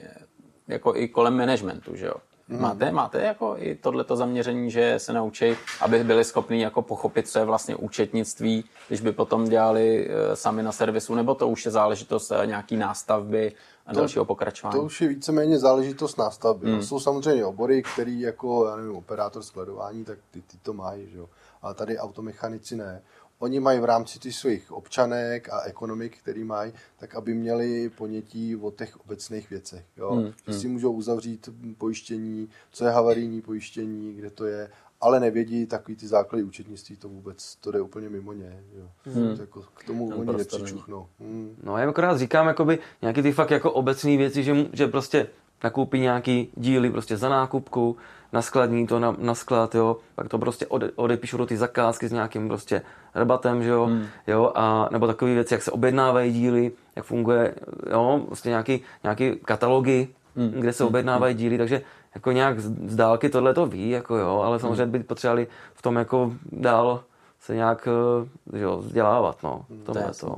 Speaker 1: jako i kolem managementu, že jo? Mm. Máte, máte jako i tohleto zaměření, že se naučí, aby byli schopni jako pochopit, co je vlastně účetnictví, když by potom dělali sami na servisu, nebo to už je záležitost nějaký nástavby a to, dalšího pokračování?
Speaker 2: To už je víceméně záležitost nástavby. Mm. Jsou samozřejmě obory, které jako, já nevím, operátor skladování, tak ty, ty to mají, že jo. Ale tady automechanici ne oni mají v rámci těch svých občanek a ekonomik, který mají, tak aby měli ponětí o těch obecných věcech. Jo? Hmm, že si hmm. můžou uzavřít pojištění, co je havarijní pojištění, kde to je, ale nevědí takový ty základy účetnictví, to vůbec, to jde úplně mimo ně. Jo? Hmm. Jako k tomu Ten oni nepřičuchnou.
Speaker 3: Hmm. No já akorát říkám jakoby nějaký ty fakt jako obecné věci, že, že prostě nakoupí nějaký díly prostě za nákupku, naskladní to na, na sklad, jo, pak to prostě ode, odepíšu do ty zakázky s nějakým prostě rabatem, že jo, hmm. jo, a nebo takové věci, jak se objednávají díly, jak funguje, jo, prostě nějaký, nějaký katalogy, hmm. kde se hmm. objednávají díly, takže jako nějak z, z dálky tohle to ví, jako jo, ale samozřejmě hmm. by potřebovali v tom jako dál se nějak, eh, že jo, vzdělávat, no, v tomhle to.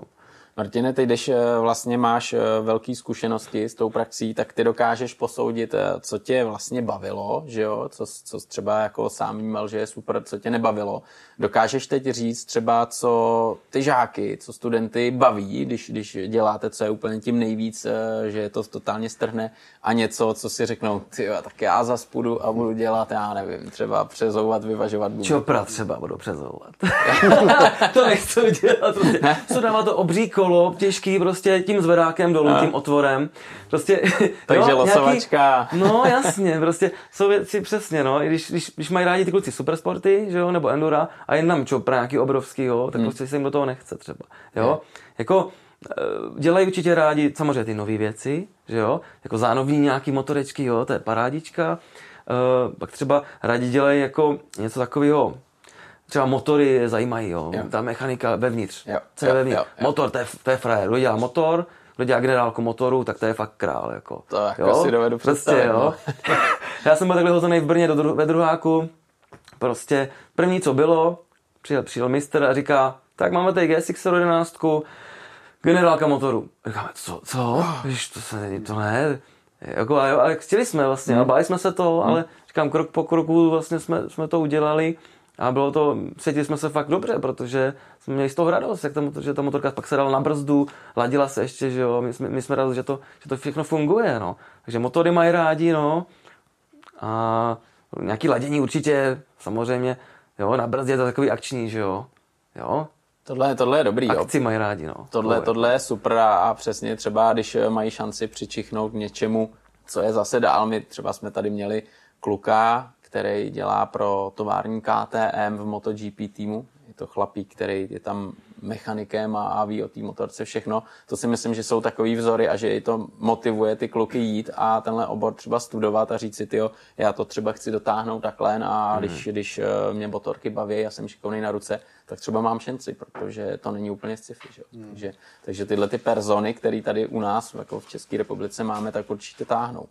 Speaker 1: Martine, ty když eh, vlastně máš eh, velké zkušenosti s tou praxí, tak ty dokážeš posoudit, eh, co tě vlastně bavilo, že jo? Co, co třeba jako sám vnímal, že je super, co tě nebavilo. Dokážeš teď říct třeba, co ty žáky, co studenty baví, když, když děláte, co je úplně tím nejvíc, že je to totálně strhne a něco, co si řeknou, ty tak já zas půjdu a budu dělat, já nevím, třeba přezouvat, vyvažovat
Speaker 3: bubu. Čopra třeba budu přezouvat. *laughs* to nechci dělat. Co dává to obří kolo, těžký, prostě tím zvedákem dolů, a. tím otvorem. Prostě, *laughs*
Speaker 1: Takže jo, losovačka.
Speaker 3: Nějaký, no jasně, prostě jsou věci přesně, no, když, když, když mají rádi ty kluci supersporty, že jo, nebo endura, a jen tam čopra nějaký obrovský, jo, tak hmm. prostě se jim do toho nechce třeba, jo. Hmm. Jako, eh, dělají určitě rádi samozřejmě ty nové věci, že jo, jako zánovní nějaký motorečky, jo, to je parádička. Uh, pak třeba rádi dělají jako něco takového, třeba motory je zajímají, jo. jo. Ta mechanika vevnitř. Jo. Co je vevnitř? Jo, jo. Motor, to je, to je frajer. Kdo dělá motor, kdo dělá generálku motoru, tak to je fakt král. Jako.
Speaker 1: To jako jo? si dovedu prostě, představit. Prostě, jo.
Speaker 3: No. *laughs* Já jsem byl takhle hozený v Brně do dru- ve druháku. Prostě první, co bylo, přijel, přijel mistr a říká, tak máme tady GSX 11, generálka motoru. Říkáme, co, co? Víš, to se není, to ne. Jako, ale, ale chtěli jsme vlastně, hmm. báli jsme se to, hmm. ale říkám, krok po kroku vlastně jsme, jsme to udělali. A bylo to, cítili jsme se fakt dobře, protože jsme měli z toho radost, jak ta, motor, že ta motorka pak se dala na brzdu, ladila se ještě, že jo, my jsme, my jsme rádi, že to, že to všechno funguje, no. Takže motory mají rádi, no. A nějaký ladění určitě, samozřejmě, jo, na brzdě je to takový akční, že jo. Jo,
Speaker 1: Tohle, tohle je dobrý,
Speaker 3: Akci jo. mají rádi, no.
Speaker 1: Tohle, tohle je super a, a přesně třeba, když mají šanci přičichnout k něčemu, co je zase dál. My třeba jsme tady měli kluka, který dělá pro tovární KTM v MotoGP týmu. Je to chlapík, který je tam mechanikem a, a ví o té motorce všechno. To si myslím, že jsou takový vzory a že i to motivuje ty kluky jít a tenhle obor třeba studovat a říct si, tyjo, já to třeba chci dotáhnout takhle a mm. když, když eh, mě motorky baví, já jsem šikovný na ruce, tak třeba mám šanci, protože to není úplně sci-fi. Že? Mm. Takže, takže tyhle ty persony, které tady u nás jako v České republice máme, tak určitě táhnou.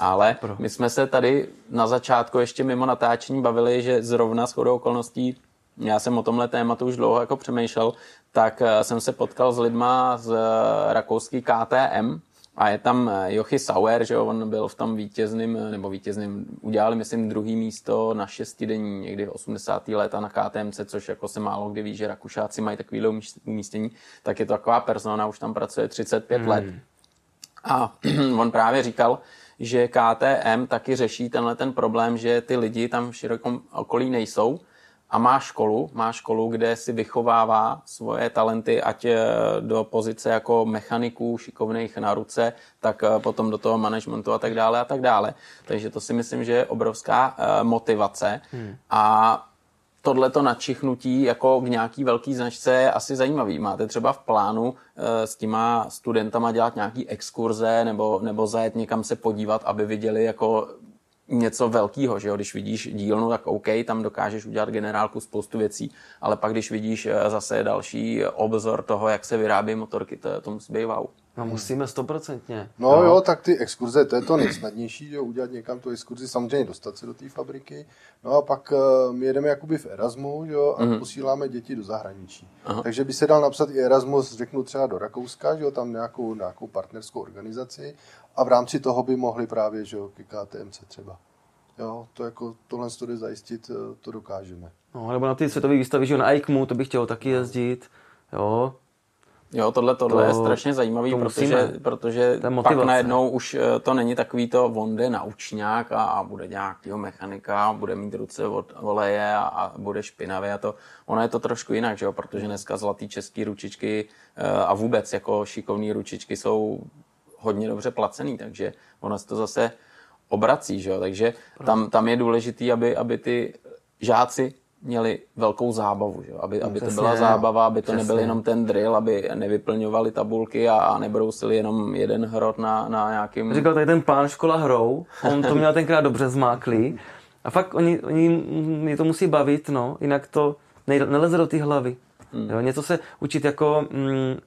Speaker 1: Ale my jsme se tady na začátku ještě mimo natáčení bavili, že zrovna s chodou okolností já jsem o tomhle tématu už dlouho jako přemýšlel, tak eh, jsem se potkal s lidma z eh, rakouský KTM a je tam eh, Jochy Sauer, že jo, on byl v tom vítězným, nebo vítězným, udělali myslím druhý místo na šestidenní někdy v 80. léta na KTMC, což jako se málo kdy ví, že Rakušáci mají takovýhle umístění, tak je to taková persona, už tam pracuje 35 hmm. let. A *clears throat* on právě říkal, že KTM taky řeší tenhle ten problém, že ty lidi tam v širokom okolí nejsou a má školu, má školu, kde si vychovává svoje talenty, ať eh, do pozice jako mechaniků šikovných na ruce, tak eh, potom do toho managementu a tak dále a tak dále. Takže to si myslím, že je obrovská uh, motivace hmm. a tohleto načichnutí jako k nějaký velký značce je asi zajímavý. Máte třeba v plánu e, s těma studentama dělat nějaký exkurze nebo, nebo zajet někam se podívat, aby viděli jako něco velkého, že jo? Když vidíš dílnu, tak OK, tam dokážeš udělat generálku spoustu věcí, ale pak když vidíš eh, zase další obzor toho, jak se vyrábí motorky, to, to musí být wow.
Speaker 3: No musíme stoprocentně.
Speaker 2: No, no jo, tak ty exkurze, to je to nejsnadnější, jo, udělat někam tu exkurzi, samozřejmě dostat se do té fabriky. No a pak uh, my jedeme jakoby v Erasmu, jo, a mm-hmm. posíláme děti do zahraničí. Aha. Takže by se dal napsat i Erasmus, řeknu třeba do Rakouska, že jo, tam nějakou, nějakou partnerskou organizaci a v rámci toho by mohli právě, že jo, k KTMC třeba. Jo, to jako tohle studie zajistit, eh, to dokážeme.
Speaker 3: No, nebo na ty světové výstavy, že jo, na ICMu, to bych chtěl taky jezdit, jo.
Speaker 1: Jo, tohle, tohle
Speaker 3: To-
Speaker 1: je strašně zajímavý,
Speaker 3: to
Speaker 1: protože,
Speaker 3: musíme.
Speaker 1: protože pak najednou už eh, to není takový to, on jde na učňák a, a bude nějakýho mechanika, bude mít ruce od oleje a, a bude špinavý a to. Ono je to trošku jinak, že jo, protože dneska zlatý český ručičky eh, a vůbec jako šikovní ručičky jsou hodně dobře placený, takže ono se to zase obrací, že jo, takže tam, tam je důležitý, aby, aby ty žáci měli velkou zábavu, že? Aby, aby to
Speaker 3: přesně,
Speaker 1: byla zábava, aby to
Speaker 3: přesně.
Speaker 1: nebyl jenom ten drill, aby nevyplňovali tabulky a, a nebrousili jenom jeden hrot na, na nějakým...
Speaker 3: Říkal tady ten pán škola hrou, on to měl tenkrát dobře zmáklý. A fakt oni, oni mě to musí bavit, no, jinak to neleze do té hlavy. Hmm. Jo, něco se učit jako, mm,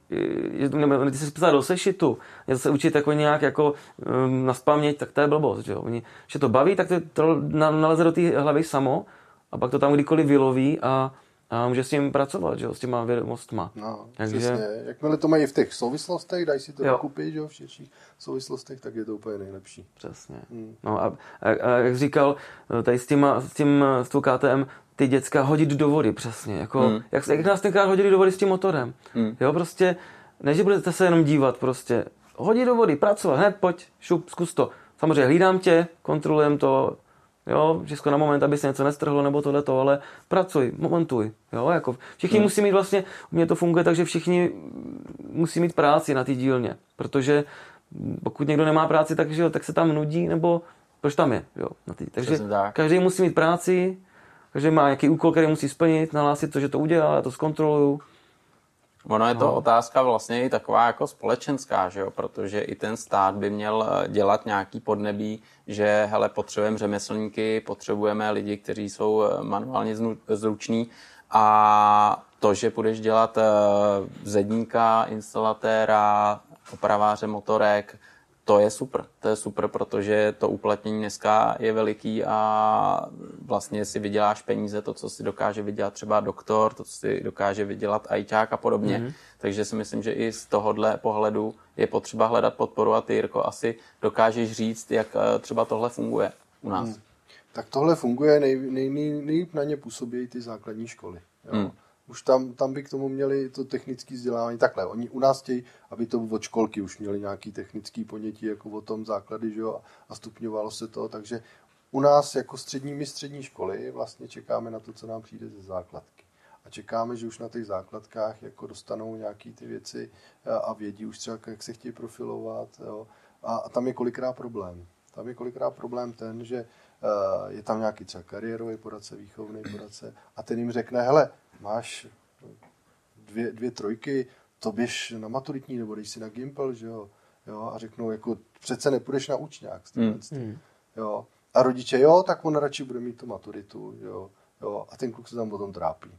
Speaker 3: nebo ty se psát do sešitu, něco se učit jako nějak jako um, na spaměť, tak to je blbost, že jo. Oni, že to baví, tak to, to na- naleze do té hlavy samo a pak to tam kdykoliv vyloví a, a může s tím pracovat, že jo, s těma vědomostma.
Speaker 2: No,
Speaker 3: Takže-
Speaker 2: přesně. Jakmile to mají v těch souvislostech, dají si to
Speaker 3: Jo.
Speaker 2: dokupit, že jo, v širších souvislostech, tak je to úplně nejlepší.
Speaker 3: Přesně. No a, a, a, jak říkal, tady s, těma, s tím, s tou KTM, ty děcka hodit do vody, přesně. Jako, hmm. jak, jak nás tenkrát hodili do vody s tím motorem. Hmm. Jo, prostě, ne, že budete se jenom dívat, prostě, hodit do vody, pracovat, hned, pojď, šup, zkus to. Samozřejmě hlídám tě, kontrolujem to, jo, všechno na moment, aby se něco nestrhlo nebo tohleto, ale pracuj, momentuj, jo, jako všichni hmm. musí mít vlastně, u mě to funguje tak, že všichni musí mít práci na té dílně, protože pokud někdo nemá práci, tak, že jo, tak se tam nudí, nebo proč tam je, jo, na tý. Takže
Speaker 1: tak.
Speaker 3: každý musí mít práci, každý má nějaký úkol, který musí splnit, nahlásit to, že to udělá, já to zkontroluju.
Speaker 1: Ono je to no. otázka vlastně i taková jako společenská, že jo? protože i ten stát by měl eh, dělat nějaký podnebí, že hele, potřebujeme řemeslníky, potřebujeme lidi, kteří jsou eh, manuálně zruční a to, že budeš dělat eh, zedníka, instalatéra, opraváře motorek, to je super. To je super, protože to uplatnění dneska je veliký a vlastně si vyděláš peníze, to, co si dokáže vydělat třeba doktor, to, co si dokáže vydělat ajťák a podobně. Mm-hmm. Takže si myslím, že i z tohohle pohledu je potřeba hledat podporu a ty, Jirko, asi dokážeš říct, jak eh, třeba tohle funguje u nás. Mm.
Speaker 2: Tak tohle funguje, nej, nej, nej, nejlíp na ně působí ty základní školy. Jo.
Speaker 1: Hmm.
Speaker 2: Už tam, tam by k tomu měli to technické vzdělávání. Takhle, oni u nás chtějí, aby to od školky už měli nějaký technický ponětí, jako o tom základy, že jo, a stupňovalo se to, takže u nás jako středními střední školy vlastně čekáme na to, co nám přijde ze základky. A čekáme, že už na těch základkách jako dostanou nějaký ty věci a- a vědí už třeba, jak se chtějí profilovat. Jo. A, a tam je kolikrát problém. Tam je kolikrát problém ten, že eh, je tam nějaký třeba kariérový poradce, výchovný poradce a ten jim řekne, hele, máš dvě, dvě trojky, to běž na maturitní nebo jdeš si na Gimpel, že jo, jo a řeknou, jako přece nepůjdeš na učňák. s tímhle s tím. Jo. A rodiče, jo, tak on radši bude mít tu maturitu, jo, jo, a ten kluk se tam potom trápí.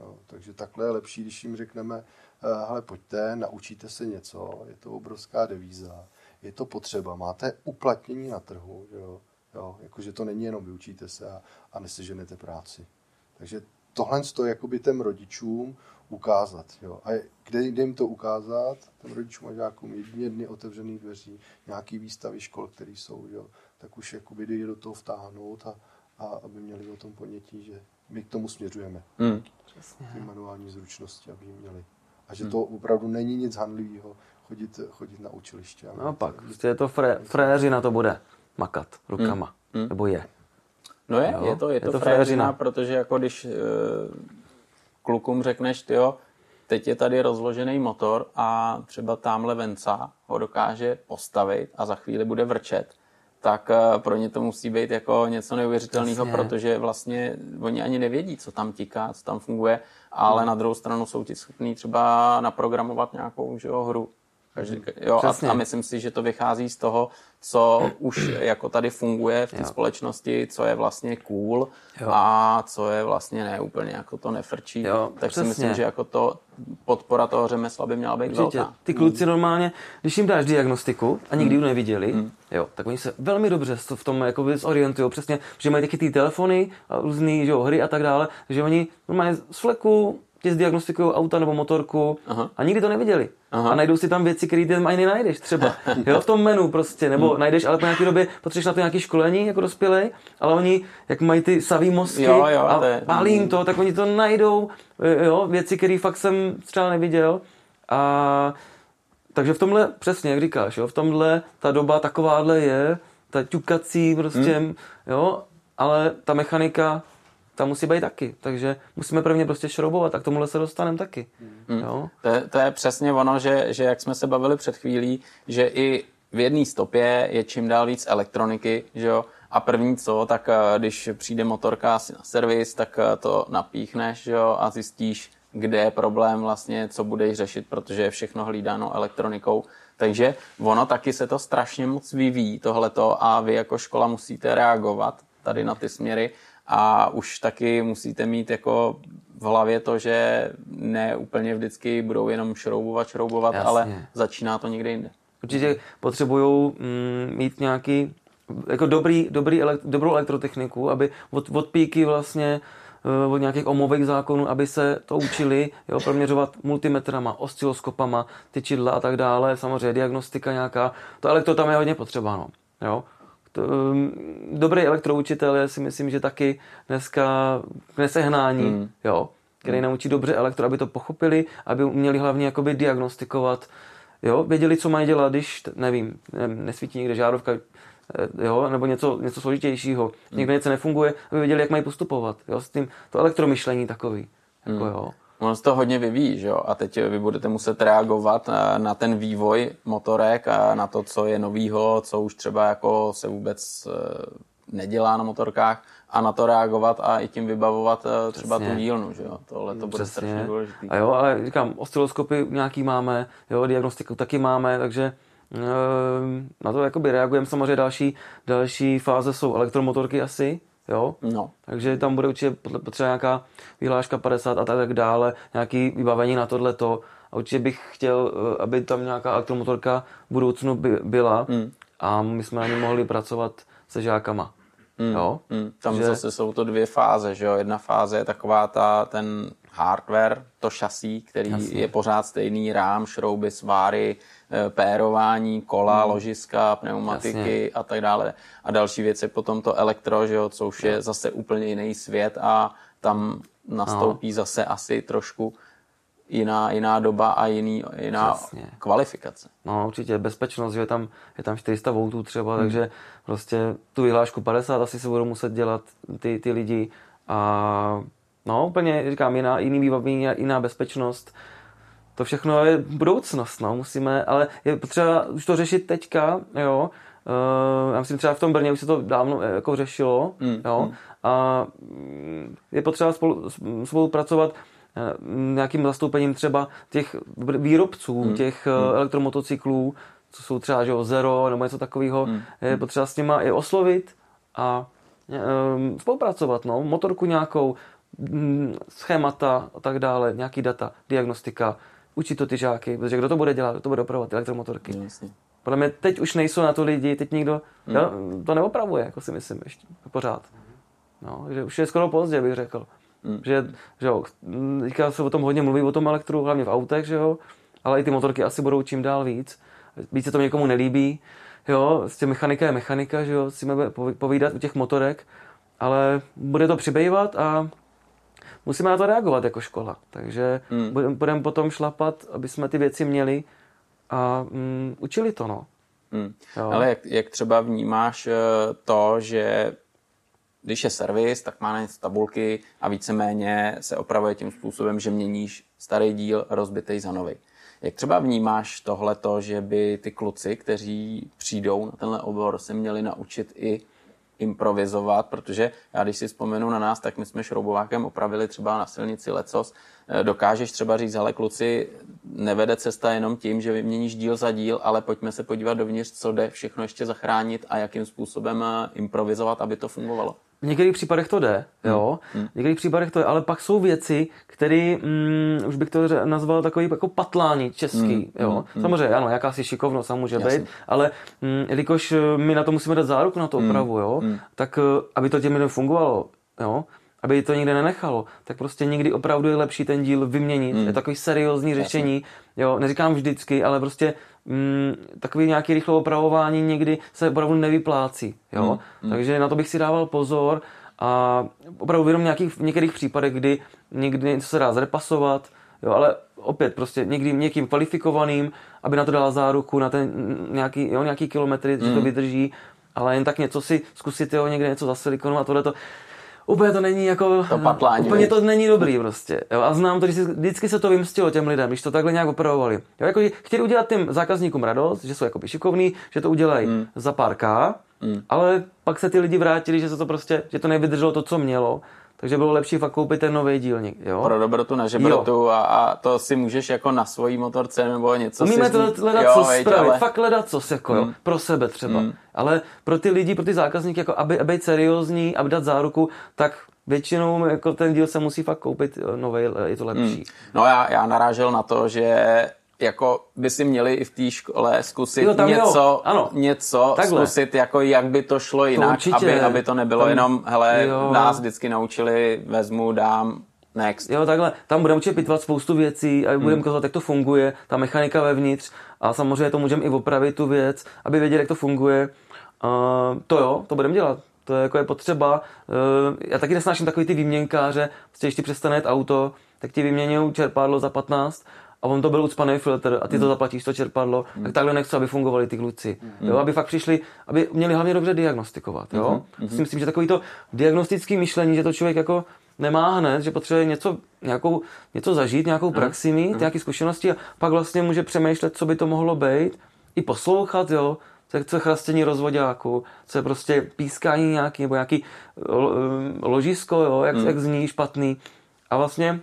Speaker 2: Jo, takže takhle je lepší, když jim řekneme, eh, hele, pojďte, naučíte se něco, je to obrovská devíza, je to potřeba, máte uplatnění na trhu, že jo, jo jakože to není jenom vyučíte se a, a neseženete práci. Takže tohle je jakoby těm rodičům ukázat. Jo. A kde, kde jim to ukázat? Těm rodičům a žákům jedině dny otevřených dveří, nějaký výstavy škol, které jsou, jo. tak už jakoby jde do toho vtáhnout a, a aby měli o tom ponětí, že my k tomu směřujeme.
Speaker 1: Hmm.
Speaker 2: Ty manuální zručnosti, aby měli. A že to opravdu není nic hanlivého chodit, chodit na učiliště. a mít-
Speaker 3: Naopak, prostě je to fré, fréři na to bude makat rukama,
Speaker 1: Hmm.
Speaker 3: nebo je.
Speaker 1: No je,
Speaker 3: Jo,
Speaker 1: je to, je
Speaker 3: je
Speaker 1: to,
Speaker 3: to
Speaker 1: fréřina,
Speaker 3: fréřina.
Speaker 1: protože jako když e, klukům řekneš, jo, teď je tady rozložený motor a třeba tamhle venca ho dokáže postavit a za chvíli bude vrčet, tak e, pro ně to musí být jako něco neuvěřitelného,
Speaker 3: Jasně.
Speaker 1: protože vlastně oni ani nevědí, co tam tiká, co tam funguje, ale
Speaker 3: Hmm.
Speaker 1: na druhou stranu jsou ti schopní třeba naprogramovat nějakou že jo, hru. Každý, jo, a,
Speaker 3: Přesně.
Speaker 1: a myslím si, že to vychází z toho, co už jako tady funguje v té společnosti, co je vlastně cool
Speaker 3: Jo.
Speaker 1: a co je vlastně ne úplně jako to nefrčí.
Speaker 3: Jo,
Speaker 1: tak si
Speaker 3: přesně.
Speaker 1: myslím, že jako to podpora toho řemesla by měla být
Speaker 3: Určitě.
Speaker 1: velká.
Speaker 3: Ty kluci normálně, když jim dáš diagnostiku a nikdy ji neviděli, jo, tak oni se velmi dobře v tom jakoby zorientují přesně, že mají taky ty telefony a různé hry a tak dále, že oni normálně z fleku ti zdiagnostikují auta nebo motorku
Speaker 1: Aha.
Speaker 3: a nikdy to neviděli.
Speaker 1: Aha.
Speaker 3: A najdou si tam věci, které tam ani nenajdeš třeba. *laughs* Jo, v tom menu prostě, nebo
Speaker 1: Hmm.
Speaker 3: najdeš, ale po nějaké době potřebuješ na to nějaké školení jako dospělej, ale oni, jak mají ty savý mozky
Speaker 1: Jo, jo,
Speaker 3: a
Speaker 1: je-
Speaker 3: pálí jim to, tak oni to najdou, eh, jo, věci, které fakt jsem třeba neviděl. A takže v tomhle, přesně, jak říkáš, jo, v tomhle ta doba takováhle je, ta ťukací prostě, hmm. jo, ale ta mechanika, ta musí být taky, takže musíme prvně prostě šroubovat a k tomuhle se dostaneme taky,
Speaker 1: Hmm.
Speaker 3: jo.
Speaker 1: To je, to je přesně ono, že, že jak jsme se bavili před chvílí, že i v jedné stopě je čím dál víc elektroniky, že jo, a první co, tak eh, když přijde motorka asi na servis, tak eh, to napíchneš, že jo, a zjistíš, kde je problém vlastně, co budeš řešit, protože je všechno hlídáno elektronikou. Takže ono taky se to strašně moc vyvíjí tohleto a vy jako škola musíte reagovat tady na ty směry a už taky musíte mít jako v hlavě to, že ne úplně vždycky budou jenom šroubovat, šroubovat,
Speaker 3: Jasně.
Speaker 1: ale začíná to někde jinde.
Speaker 3: Určitě potřebují mm, mít nějaký jako dobrý, dobrý elekt, dobrou elektrotechniku, aby od, od píky vlastně eh, od nějakých omových zákonů, aby se to učili, jo, proměřovat multimetrama, osciloskopama, ty čidla a tak dále, samozřejmě diagnostika nějaká, to elektro tam je hodně potřeba, no, jo. Um, dobrý elektroučitel je si myslím, že taky dneska k nesehnání,
Speaker 1: Hmm.
Speaker 3: jo, který naučí dobře elektro, aby to pochopili, aby uměli hlavně jakoby diagnostikovat, jo, věděli, co mají dělat, když, nevím, ne- nesvítí někde žárovka, eh, jo, nebo něco, něco složitějšího, někde něco nefunguje, aby věděli, jak mají postupovat, jo, s tím, to elektromyšlení takový, jako jo.
Speaker 1: Ono se to hodně vyvíjí, že jo? A teď vy budete muset reagovat eh, na ten vývoj motorek a na to, co je novýho, co už třeba jako se vůbec eh, nedělá na motorkách a na to reagovat a i tím vybavovat eh, třeba
Speaker 3: Přesně.
Speaker 1: tu dílnu, že jo? Tohle to bude strašně důležitý.
Speaker 3: A jo, ale říkám, osciloskopy nějaký máme, jo, diagnostiku taky máme, takže na to jakoby reagujeme. Samozřejmě další, další fáze jsou elektromotorky asi, jo.
Speaker 1: No,
Speaker 3: Takže tam bude určitě potřeba nějaká vyhláška 50 a tak dále, nějaký vybavení na tohleto. A určitě bych chtěl, eh, aby tam nějaká elektromotorka v budoucnu by, byla
Speaker 1: Hmm.
Speaker 3: a my jsme na ní mohli pracovat se žákama. Jo?
Speaker 1: Mm, tam
Speaker 3: Že-
Speaker 1: zase jsou to dvě fáze, že jo? Jedna fáze je taková ta, ten hardware, to šasí, který
Speaker 3: Jasně.
Speaker 1: je pořád stejný, rám, šrouby, sváry, pérování, kola, ložiska, pneumatiky
Speaker 3: Hmm. Jasně.
Speaker 1: a tak dále. A další věc je potom to elektro, že jo? Co už je zase úplně jiný svět a tam nastoupí zase asi trošku jiná, jiná doba a jiný, jiná
Speaker 3: Přesně.
Speaker 1: kvalifikace.
Speaker 3: No určitě bezpečnost, že je tam, je tam 400 V třeba,
Speaker 1: Hmm.
Speaker 3: takže prostě tu vyhlášku 50 asi se budou muset dělat ty, ty lidi a no úplně říkám, jiná, jiný vybavení, jiná bezpečnost, to všechno je budoucnost, no, musíme, ale je potřeba už to řešit teďka, jo, Uh, já myslím třeba v tom Brně už se to dávno eh, jako řešilo,
Speaker 1: Mm,
Speaker 3: jo, a mm, je potřeba spolu, spolupracovat eh, nějakým zastoupením třeba těch výrobců,
Speaker 1: Hmm.
Speaker 3: těch eh, elektromotocyklů, co jsou třeba že jo, Zero nebo něco takového,
Speaker 1: Hmm.
Speaker 3: je potřeba s nima i oslovit a um, spolupracovat, no, motorku nějakou, mm, schémata a tak dále, nějaký data, diagnostika, učit to ty žáky, protože kdo to bude dělat, kdo to bude opravovat, ty elektromotorky.
Speaker 1: No, jasně.
Speaker 3: Podle mě teď už nejsou na to lidi, teď nikdo jo, to neopravuje, jako si myslím, ještě pořád. No, že už je skoro pozdě, bych řekl. Že, že jo, mm, teďka se o tom hodně mluví, o tom elektru, hlavně v autech, že jo, ale i ty motorky asi budou čím dál víc. Víc se to někomu nelíbí, jo, s tím mechanika je mechanika, že jo, si povídat u těch motorek, ale bude to přibývat a musíme na to reagovat jako škola. Takže
Speaker 1: Hmm.
Speaker 3: budeme budem potom šlapat, aby jsme ty věci měli a mm, učili to, no. Jo.
Speaker 1: Ale jak, jak třeba vnímáš eh, to, že když je servis, tak má něco tabulky a víceméně se opravuje tím způsobem, že měníš starý díl rozbitej za nový. Jak třeba vnímáš tohleto, že by ty kluci, kteří přijdou na tenhle obor, se měli naučit i improvizovat, protože já když si vzpomenu na nás, tak my jsme šroubovákem opravili třeba na silnici lecos. Eh, Dokážeš třeba říct, ale kluci, nevede cesta jenom tím, že vyměníš díl za díl, ale pojďme se podívat dovnitř, co jde všechno ještě zachránit a jakým způsobem eh, improvizovat, aby to fungovalo.
Speaker 3: V některých případech to jde, jo. V některých případech to je, ale pak jsou věci, které, mm, už bych to nazval takový jako patlání český, jo. Samozřejmě, ano, jakási šikovnost tam může
Speaker 1: Jasně.
Speaker 3: být, ale mm, jelikož eh, my na to musíme dát záruku na to opravu, jo, tak eh, aby to těm lidem fungovalo, jo, aby to nikde nenechalo, tak prostě někdy opravdu je lepší ten díl vyměnit. Hmm. Je takový seriózní řešení, jo, neříkám vždycky, ale prostě mm, takový nějaký rychlé opravování někdy se opravdu nevyplácí, jo. Hmm. Takže na to bych si dával pozor a opravdu jenom nějakých, v některých případech, kdy někdy něco se dá zrepasovat, jo, ale opět prostě někdy někým kvalifikovaným, aby na to dala záruku, na ten nějaký, jo, nějaký kilometry, mm. že to hmm. vydrží, ale jen tak něco si zkusit, jo, někde něco zasilikonu a tohle to úplně to není jako...
Speaker 1: To patlání,
Speaker 3: úplně to není dobrý prostě. Jo, a znám to, že vždycky se to vymstilo těm lidem, když to takhle nějak operovali. Jo, jako, chtěli udělat těm zákazníkům radost, že jsou jako šikovní, že to udělají mm. za pár K, mm. ale pak se ty lidi vrátili, že se to prostě, že to nevydrželo to, co mělo takže bylo lepší fakt koupit ten nový dílník. Jo?
Speaker 1: Pro dobrotu na žebrotu a, a, to si můžeš jako na svojí motorce nebo něco
Speaker 3: Umíme to hledat co spravit, ale... fakt hledat co jako, hmm. jo, pro sebe třeba. Hmm. Ale pro ty lidi, pro ty zákazníky, jako aby, aby být seriózní, aby dát záruku, tak většinou jako ten díl se musí fakt koupit nový, je to lepší. Hmm.
Speaker 1: No já, já narážel na to, že jako by si měli i v té škole zkusit jo, tam něco, ano. něco zkusit, jako jak by to šlo jinak, to aby, aby to nebylo tam, jenom, hele, jo. nás vždycky naučili, vezmu, dám, next.
Speaker 3: Jo, takhle, tam budeme učit pitvat spoustu věcí a budeme hmm. ukazovat, jak to funguje, ta mechanika vevnitř a samozřejmě to můžeme i opravit tu věc, aby věděli, jak to funguje. Uh, to jo, to budeme dělat. To je, jako je potřeba. Uh, já taky nesnáším takový ty výměnkáře, prostě ještě přestane auto, tak ti vyměňují čerpádlo za 15 a on to byl ucpaný filtr a ty to hmm. zaplatíš to čerpadlo, mm. tak takhle nechci, aby fungovali ty kluci. Mm. Jo, aby fakt přišli, aby měli hlavně dobře diagnostikovat. Jo? Mm. Si myslím, že takový to diagnostický myšlení, že to člověk jako nemá hned, že potřebuje něco, nějakou, něco zažít, nějakou praxi mít, mm. nějaké zkušenosti a pak vlastně může přemýšlet, co by to mohlo být, i poslouchat, jo, co je, co je chrastění rozvodáku, co je prostě pískání nějaký, nebo nějaký ložisko, jo, jak, mm. jak zní špatný. A vlastně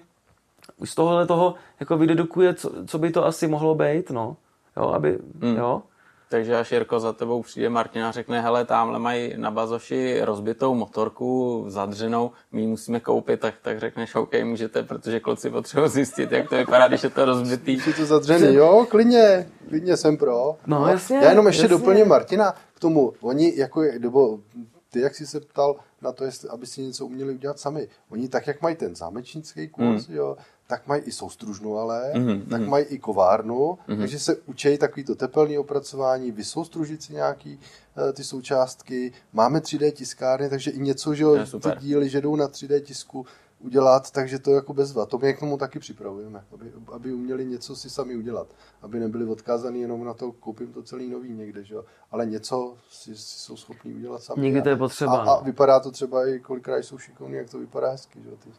Speaker 3: už z tohohle toho jako vydedukuje, co, co by to asi mohlo být, no. Jo, aby, hmm. jo.
Speaker 1: Takže až Jirko za tebou přijde Martina a řekne, hele, tamhle mají na bazoši rozbitou motorku zadřenou, my ji musíme koupit, tak, tak řekneš, OK, můžete, protože kluci potřebují zjistit, jak to vypadá, když je to rozbitý.
Speaker 2: Když je to zadřený, jo, klidně, klidně jsem pro.
Speaker 3: No, no jasně.
Speaker 2: Já jenom ještě jasně. doplním Martina k tomu, oni jako, nebo ty, jak jsi se ptal na to, jestli, aby si něco uměli udělat sami. Oni tak, jak mají ten zámečnický kurz, mm. jo, tak mají i soustružnu ale, mm-hmm. tak mají i kovárnu, mm-hmm. takže se učí takovýto tepelné opracování, vysoustružit si nějaký uh, ty součástky. Máme 3D tiskárny, takže i něco, že ty díly, že jdou na 3D tisku udělat, takže to jako bezva. To my k tomu taky připravujeme, aby, aby uměli něco si sami udělat, aby nebyli odkázaní jenom na to, koupím to celý nový někde, že? ale něco si, si jsou schopni udělat sami.
Speaker 3: Někdy to je potřeba.
Speaker 2: A, a no. vypadá to třeba i kolikrát jsou šikovní, jak to vypadá hezky. Že? Ty,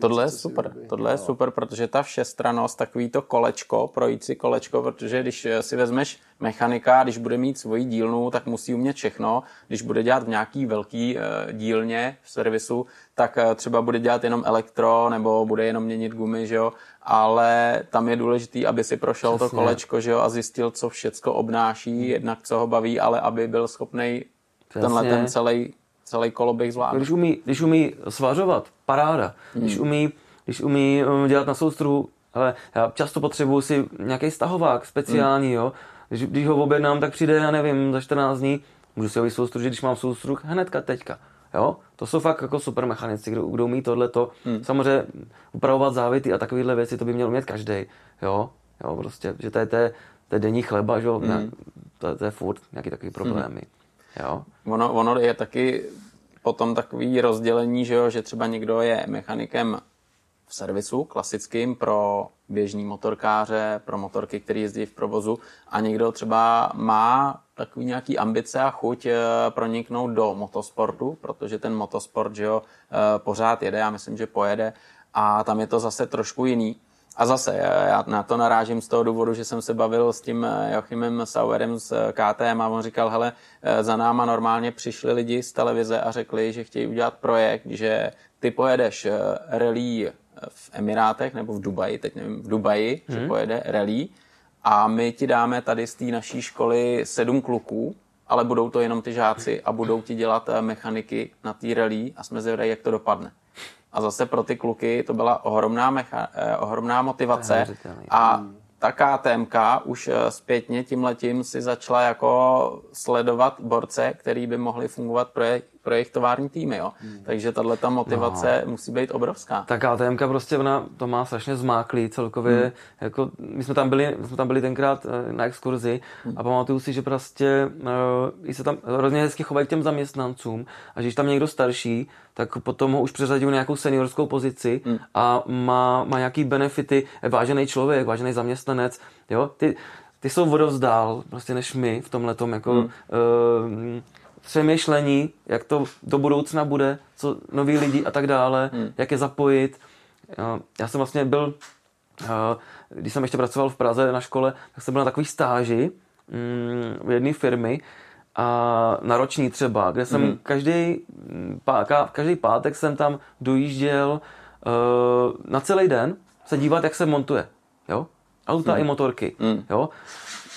Speaker 1: tohle je super, tohle je super, protože ta všestranost, takový to kolečko, projící kolečko, protože když eh, si vezmeš mechanika, když bude mít svoji dílnu, tak musí umět všechno. Když bude dělat v nějaký velký uh, dílně v servisu, tak uh, třeba bude dělat jenom elektro nebo bude jenom měnit gumy, že jo? ale tam je důležitý, aby si prošel Přesně. to kolečko že jo? a zjistil, co všecko obnáší, hmm. jednak co ho baví, ale aby byl schopný tenhle ten celý celý koloběh zvládnout.
Speaker 3: Když umí, když umí svařovat, paráda. Hmm. Když umí, když umí um, dělat na soustruhu, ale já často potřebuju si nějaký stahovák speciální, hmm. jo. Když, když ho objednám, tak přijde, já nevím, za 14 dní, můžu si ho vysoustružit, když mám soustruh, hnedka teďka. Jo? To jsou fakt jako super mechanici, kdo, kdo umí tohleto. Hmm. Samozřejmě upravovat závity a takovéhle věci, to by měl umět každý. Jo? jo, prostě, že to je, to je, to je denní chleba, že? Hmm. To, to, je furt nějaký takový problémy. Hmm. Jo.
Speaker 1: Ono, ono je taky potom takový rozdělení, že, jo, že třeba někdo je mechanikem v servisu klasickým pro běžní motorkáře, pro motorky, které jezdí v provozu a někdo třeba má takový nějaký ambice a chuť eh, proniknout do motosportu, protože ten motosport že jo, eh, pořád jede, já myslím, že pojede a tam je to zase trošku jiný. A zase, já na to narážím z toho důvodu, že jsem se bavil s tím eh, Joachimem Sauerem z eh, KTM a on říkal, hele, eh, za náma normálně přišli lidi z televize a řekli, že chtějí udělat projekt, že ty pojedeš rally v Emirátech nebo v Dubaji, teď nevím, v Dubaji, hmm. že pojede rally a my ti dáme tady z té naší školy sedm kluků, ale budou to jenom ty žáci a budou ti dělat mechaniky na té rally a jsme zvědaví, jak to dopadne. A zase pro ty kluky to byla ohromná, mecha, eh, ohromná motivace. A hmm. ta KTMK už eh, zpětně tím letím si začala jako sledovat borce, který by mohli fungovat pro, pro jejich tovární týmy, jo. Hmm. Takže tahle ta motivace no. musí být obrovská.
Speaker 3: Tak KTM prostě ona to má strašně zmáklý celkově, hmm. jako my jsme tam byli, my jsme tam byli tenkrát eh, na exkurzi hmm. a pamatuju si, že prostě uh, se tam hrozně hezky chovají k těm zaměstnancům a že když tam někdo starší, tak potom ho už přeřadí na nějakou seniorskou pozici hmm. a má, má nějaký benefity, vážený člověk, vážený zaměstnanec, jo, ty, ty jsou vodovzdál prostě než my v tomhle jako hmm. uh, přemýšlení, jak to do budoucna bude, co noví lidi a tak dále, hmm. jak je zapojit. Já jsem vlastně byl, uh, když jsem ještě pracoval v Praze na škole, tak jsem byl na takový stáži um, v jedné firmy a na roční třeba, kde jsem hmm. každý, každý pátek jsem tam dojížděl uh, na celý den se dívat, jak se montuje. Jo? Auta hmm. i motorky. Hmm. Jo?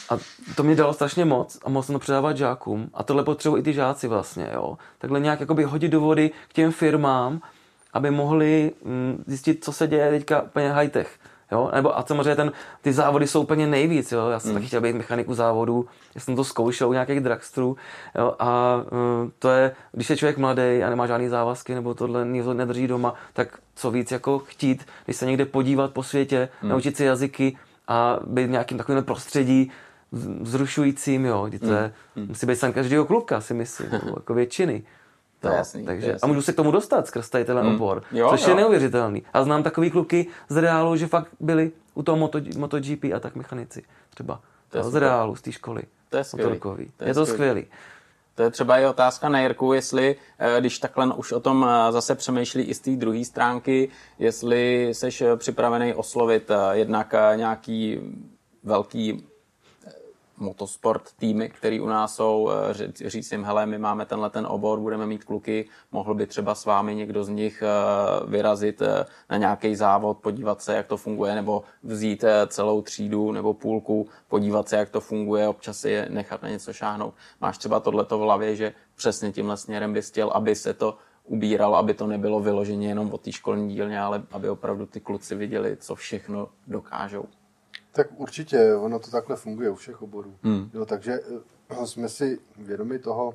Speaker 3: A to mě dalo strašně moc a mohl jsem to předávat žákům. A tohle potřebují i ty žáci vlastně. Jo? Takhle nějak jakoby hodit do vody k těm firmám, aby mohli mm, zjistit, co se děje teďka úplně high-tech. Jo? Nebo, a samozřejmě ten, ty závody jsou úplně nejvíc. Jo? Já jsem hmm. taky chtěl být mechaniku závodu, já jsem to zkoušel u nějakých dragstrů. Jo? A uh, to je, když je člověk mladý a nemá žádný závazky, nebo tohle nedrží doma, tak co víc jako chtít, když se někde podívat po světě, hmm. naučit si jazyky a být v nějakým takovém prostředí, vzrušujícím, jo, kdy to je, mm. musí být sen každého kluka, si myslím, jako většiny. *laughs*
Speaker 1: To je jasný,
Speaker 3: takže,
Speaker 1: to je jasný.
Speaker 3: A můžu se k tomu dostat skrz tady tenhle mm. obor,
Speaker 1: jo,
Speaker 3: což
Speaker 1: jo.
Speaker 3: je neuvěřitelný. A znám takový kluky z reálu, že fakt byli u toho Moto, MotoGP a tak mechanici třeba. To je z reálu, z té školy.
Speaker 1: To je skvělý.
Speaker 3: To je, je to skvělý.
Speaker 1: To je třeba i otázka na Jirku, jestli, eh, když takhle už o tom eh, zase přemýšlí i z té druhé stránky, jestli jsi připravený oslovit eh, jednak nějaký velký motosport týmy, který u nás jsou, eh, říct jim, hele, my máme tenhle ten obor, budeme mít kluky, mohl by třeba s vámi někdo z nich eh, vyrazit eh, na nějaký závod, podívat se, jak to funguje, nebo vzít celou třídu nebo půlku, podívat se, jak to funguje, občas je nechat na něco šáhnout. Máš třeba tohleto v hlavě, že přesně tímhle směrem bys chtěl, aby se to ubíral, aby to nebylo vyloženě jenom o té školní dílně, ale aby opravdu ty kluci viděli, co všechno dokážou.
Speaker 2: Tak určitě, ono to takhle funguje u všech oborů. Hmm. Jo, takže eh, jsme si vědomi toho,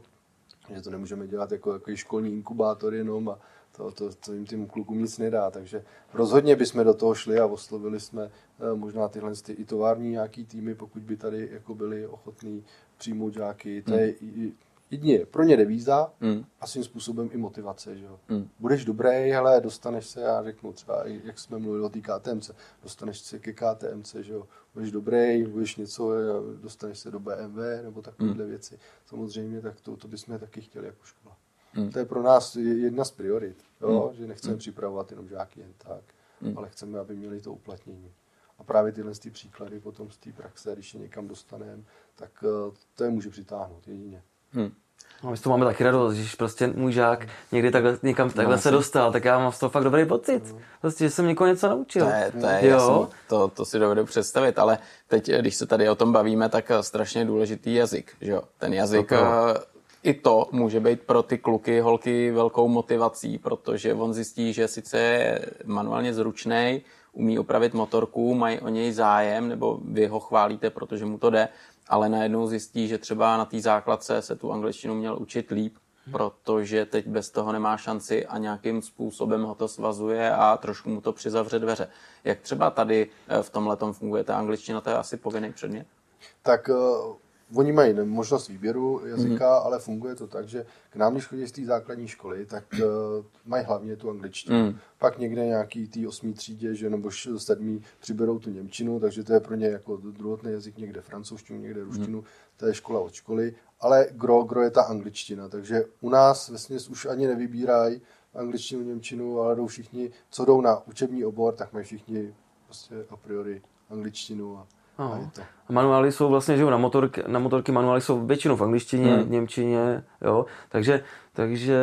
Speaker 2: že to nemůžeme dělat jako jako školní inkubátor jenom a to, to, to jim tím klukům nic nedá. Takže rozhodně bychom do toho šli a oslovili jsme eh, možná tyhle ty i tovární nějaký týmy, pokud by tady jako byli ochotní přijmout žáky. To hmm. Je jedině pro ně devíza mm. a svým způsobem i motivace. Že jo? Mm. Budeš dobrý, hele, dostaneš se, já řeknu třeba, jak jsme mluvili o té KTMC, dostaneš se ke KTMC, že jo? budeš dobrý, budeš něco, dostaneš se do BMW nebo takovéhle mm. věci. Samozřejmě, tak to, to bychom taky chtěli jako škola. Mm. To je pro nás jedna z priorit, jo? Mm. že nechceme mm. připravovat jenom žáky jen tak, mm. ale chceme, aby měli to uplatnění. A právě tyhle ty příklady potom z té praxe, když je někam dostaneme, tak eh, to je může přitáhnout jedině. Hmm.
Speaker 3: No, my to máme taky radost, když prostě můj žák někdy takhle, někam takhle no, se dostal, tak já mám z toho fakt dobrý pocit. Prostě, že jsem někoho něco naučil.
Speaker 1: To je, to je jo. Jasný, to, to si dovedu představit, ale teď, když se tady o tom bavíme, tak strašně důležitý jazyk, že jo? Ten jazyk, to eh, i to může být pro ty kluky, holky velkou motivací, protože on zjistí, že sice je manuálně zručný, umí opravit motorku, mají o něj zájem, nebo vy ho chválíte, protože mu to jde, ale najednou zjistí, že třeba na té základce se tu angličtinu měl učit líp, protože teď bez toho nemá šanci a nějakým způsobem ho to svazuje a trošku mu to přizavře dveře. Jak třeba tady eh, v tomhle funguje ta angličtina, to je asi povinný předmět?
Speaker 2: Tak uh Oni mají možnost výběru jazyka, mm. ale funguje to tak, že k nám, když chodí z té základní školy, tak uh, mají hlavně tu angličtinu. Mm. Pak někde nějaký tý osmý třídě, že nebo sedmý přiberou tu němčinu, takže to je pro ně jako druhotný jazyk někde francouzštinu, někde ruštinu, mm. to je škola od školy. Ale gro, gro je ta angličtina, takže u nás vlastně už ani nevybírají angličtinu, němčinu, ale jdou všichni, co jdou na učební obor, tak mají všichni prostě a priori angličtinu a
Speaker 3: No. A manuály jsou vlastně, že na, motorky, na motorky manuály jsou většinou v angličtině, hmm. němčině, jo, takže, takže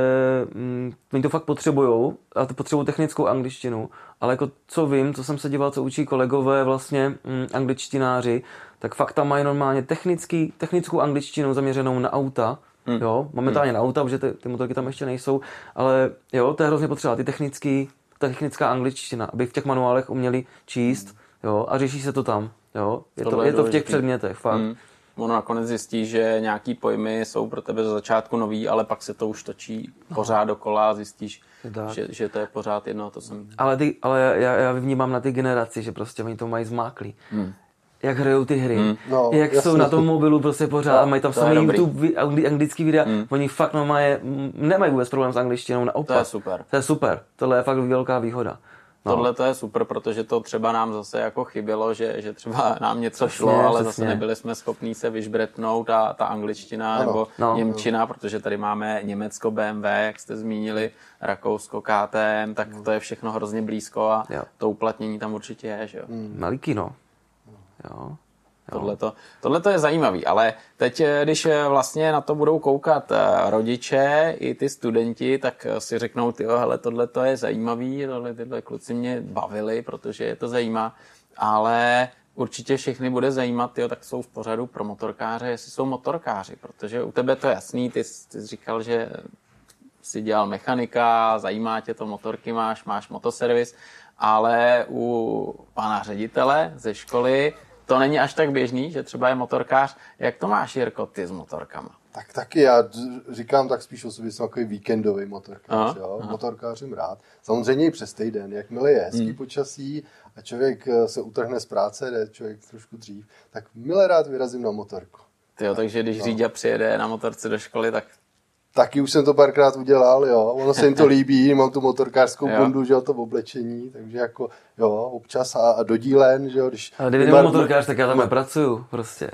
Speaker 3: mm, oni to fakt potřebují, a to potřebují technickou angličtinu, ale jako co vím, co jsem se díval, co učí kolegové vlastně mm, angličtináři, tak fakt tam mají normálně technický, technickou angličtinu zaměřenou na auta, hmm. jo, momentálně hmm. na auta, protože ty, ty motorky tam ještě nejsou, ale jo, to je hrozně potřeba, ty technický, technická angličtina, aby v těch manuálech uměli číst, hmm. jo, a řeší se to tam. Jo? Je, to, je, to v těch předmětech, fakt. Mm.
Speaker 1: ono nakonec zjistí, že nějaký pojmy jsou pro tebe za začátku nový, ale pak se to už točí pořád dokola a zjistíš,
Speaker 3: Tak.
Speaker 1: že, že to je pořád jedno to jsem...
Speaker 3: Ale, ty, ale já, já vnímám na ty generaci, že prostě oni to mají zmáklý. Hmm. Jak hrajou ty hry, hmm.
Speaker 2: No,
Speaker 3: jak
Speaker 2: jasně.
Speaker 3: jsou na tom mobilu prostě pořád a mají tam
Speaker 1: dobrý.
Speaker 3: YouTube, angli, anglický videa, hmm. oni fakt no mají, nemají vůbec problém s angličtinou, naopak.
Speaker 1: To je super.
Speaker 3: To je super, tohle je fakt velká výhoda. No.
Speaker 1: Tohle to je super, protože to třeba nám zase jako chybělo, že, že třeba nám něco
Speaker 3: Přesně,
Speaker 1: šlo, ale zase
Speaker 3: přesně.
Speaker 1: nebyli jsme schopní se vyžbretnout a ta angličtina
Speaker 2: Ano.
Speaker 1: nebo
Speaker 3: No.
Speaker 1: Němčina, protože tady máme Německo BMW, jak jste zmínili, Rakousko KTM, tak to je všechno hrozně blízko a
Speaker 3: Jo.
Speaker 1: to uplatnění tam určitě je. Že jo?
Speaker 3: Malý no. Jo.
Speaker 1: Tohleto, tohleto je zajímavý, ale teď, eh, když eh, vlastně na to budou koukat eh, rodiče i ty studenti, tak si řeknou, ty hele, tohle je zajímavý, tohle, tyhle kluci mě bavili, protože je to zajímá, ale určitě všechny bude zajímat, jo, tak jsou v pořadu pro motorkáře, jestli jsou motorkáři, protože u tebe to je jasný, ty, ty jsi říkal, že si dělal mechanika, zajímá tě to, motorky máš, máš motoservis, ale u pana ředitele ze školy to není až tak běžný, že třeba je motorkář. Jak to máš, Jirko, ty s motorkama?
Speaker 2: Tak taky já říkám tak spíš o sobě, jsem takový víkendový motorkář,
Speaker 1: Aha,
Speaker 2: jo? motorkářím rád. Samozřejmě i přes týden, jakmile je hezký hmm. počasí a člověk eh, se utrhne z práce, jde člověk trošku dřív, tak milé rád vyrazím na motorku.
Speaker 1: Tyjo, takže když Říďa přijede na motorce do školy, tak
Speaker 2: Taky už jsem to párkrát udělal, jo. Ono se jim to *laughs* líbí, mám tu motorkářskou
Speaker 1: Jo.
Speaker 2: bundu, že jo, to oblečení, takže jako, jo, občas a, a do dílen, že jo, když...
Speaker 3: Ale kdyby nebyl motorkář, tak já tam nepracuju prostě.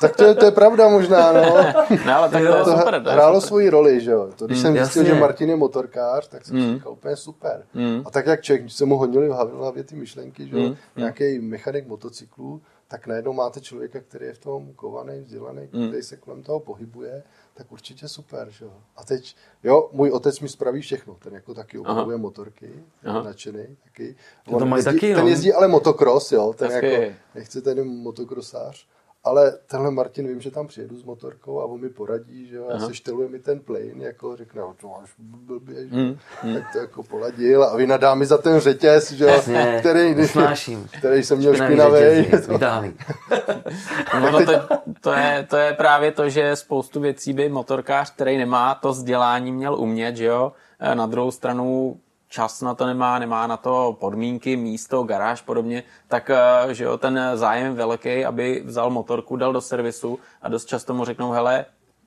Speaker 2: Tak to je, to je pravda možná, no. *laughs*
Speaker 1: no, ale tak
Speaker 3: Jo,
Speaker 1: to
Speaker 2: to
Speaker 1: super. To
Speaker 2: hrálo
Speaker 1: super.
Speaker 2: svoji roli, že jo. To, když jsem zjistil,
Speaker 3: jasně.
Speaker 2: že Martin je motorkář, tak jsem
Speaker 1: Mm.
Speaker 2: si říkal úplně super. A tak jak člověk, když se mu honili v hlavě, v hlavě ty myšlenky, že jo,
Speaker 1: Mm.
Speaker 2: nějaký mechanik motocyklů, tak najednou máte člověka, který je v tom kovaný, vzdělaný,
Speaker 1: Mm.
Speaker 2: který se kolem toho pohybuje, tak určitě super, že jo. A teď, jo, můj otec mi spraví všechno, ten jako taky obnovuje motorky, ten
Speaker 1: Aha.
Speaker 2: nadšený taky.
Speaker 3: To to mají
Speaker 2: jezdí,
Speaker 3: taky,
Speaker 2: ten
Speaker 3: no.
Speaker 2: jezdí ale motocross, jo, ten
Speaker 1: Hezky.
Speaker 2: jako, nechci ten motokrosář, ale tenhle Martin vím, že tam přijedu s motorkou a on mi poradí, že jo, a sešteluje mi ten plane, jako řekne, no, to máš blbě, že
Speaker 1: Mm,
Speaker 2: jo, tak to jako poladil a vynadá mi za ten řetěz, že jo,
Speaker 3: Jasně,
Speaker 2: který,
Speaker 3: snáším.
Speaker 2: který jsem měl
Speaker 3: Špinavý vytáhlý.
Speaker 1: No, no to, to, je, to je právě to, že spoustu věcí by motorkář, který nemá to vzdělání, měl umět, že jo. Na druhou stranu čas na to nemá, nemá na to podmínky, místo, garáž, podobně, tak e, že jo, ten zájem je velký, aby vzal motorku, dal do servisu a dost často mu řeknou, hele,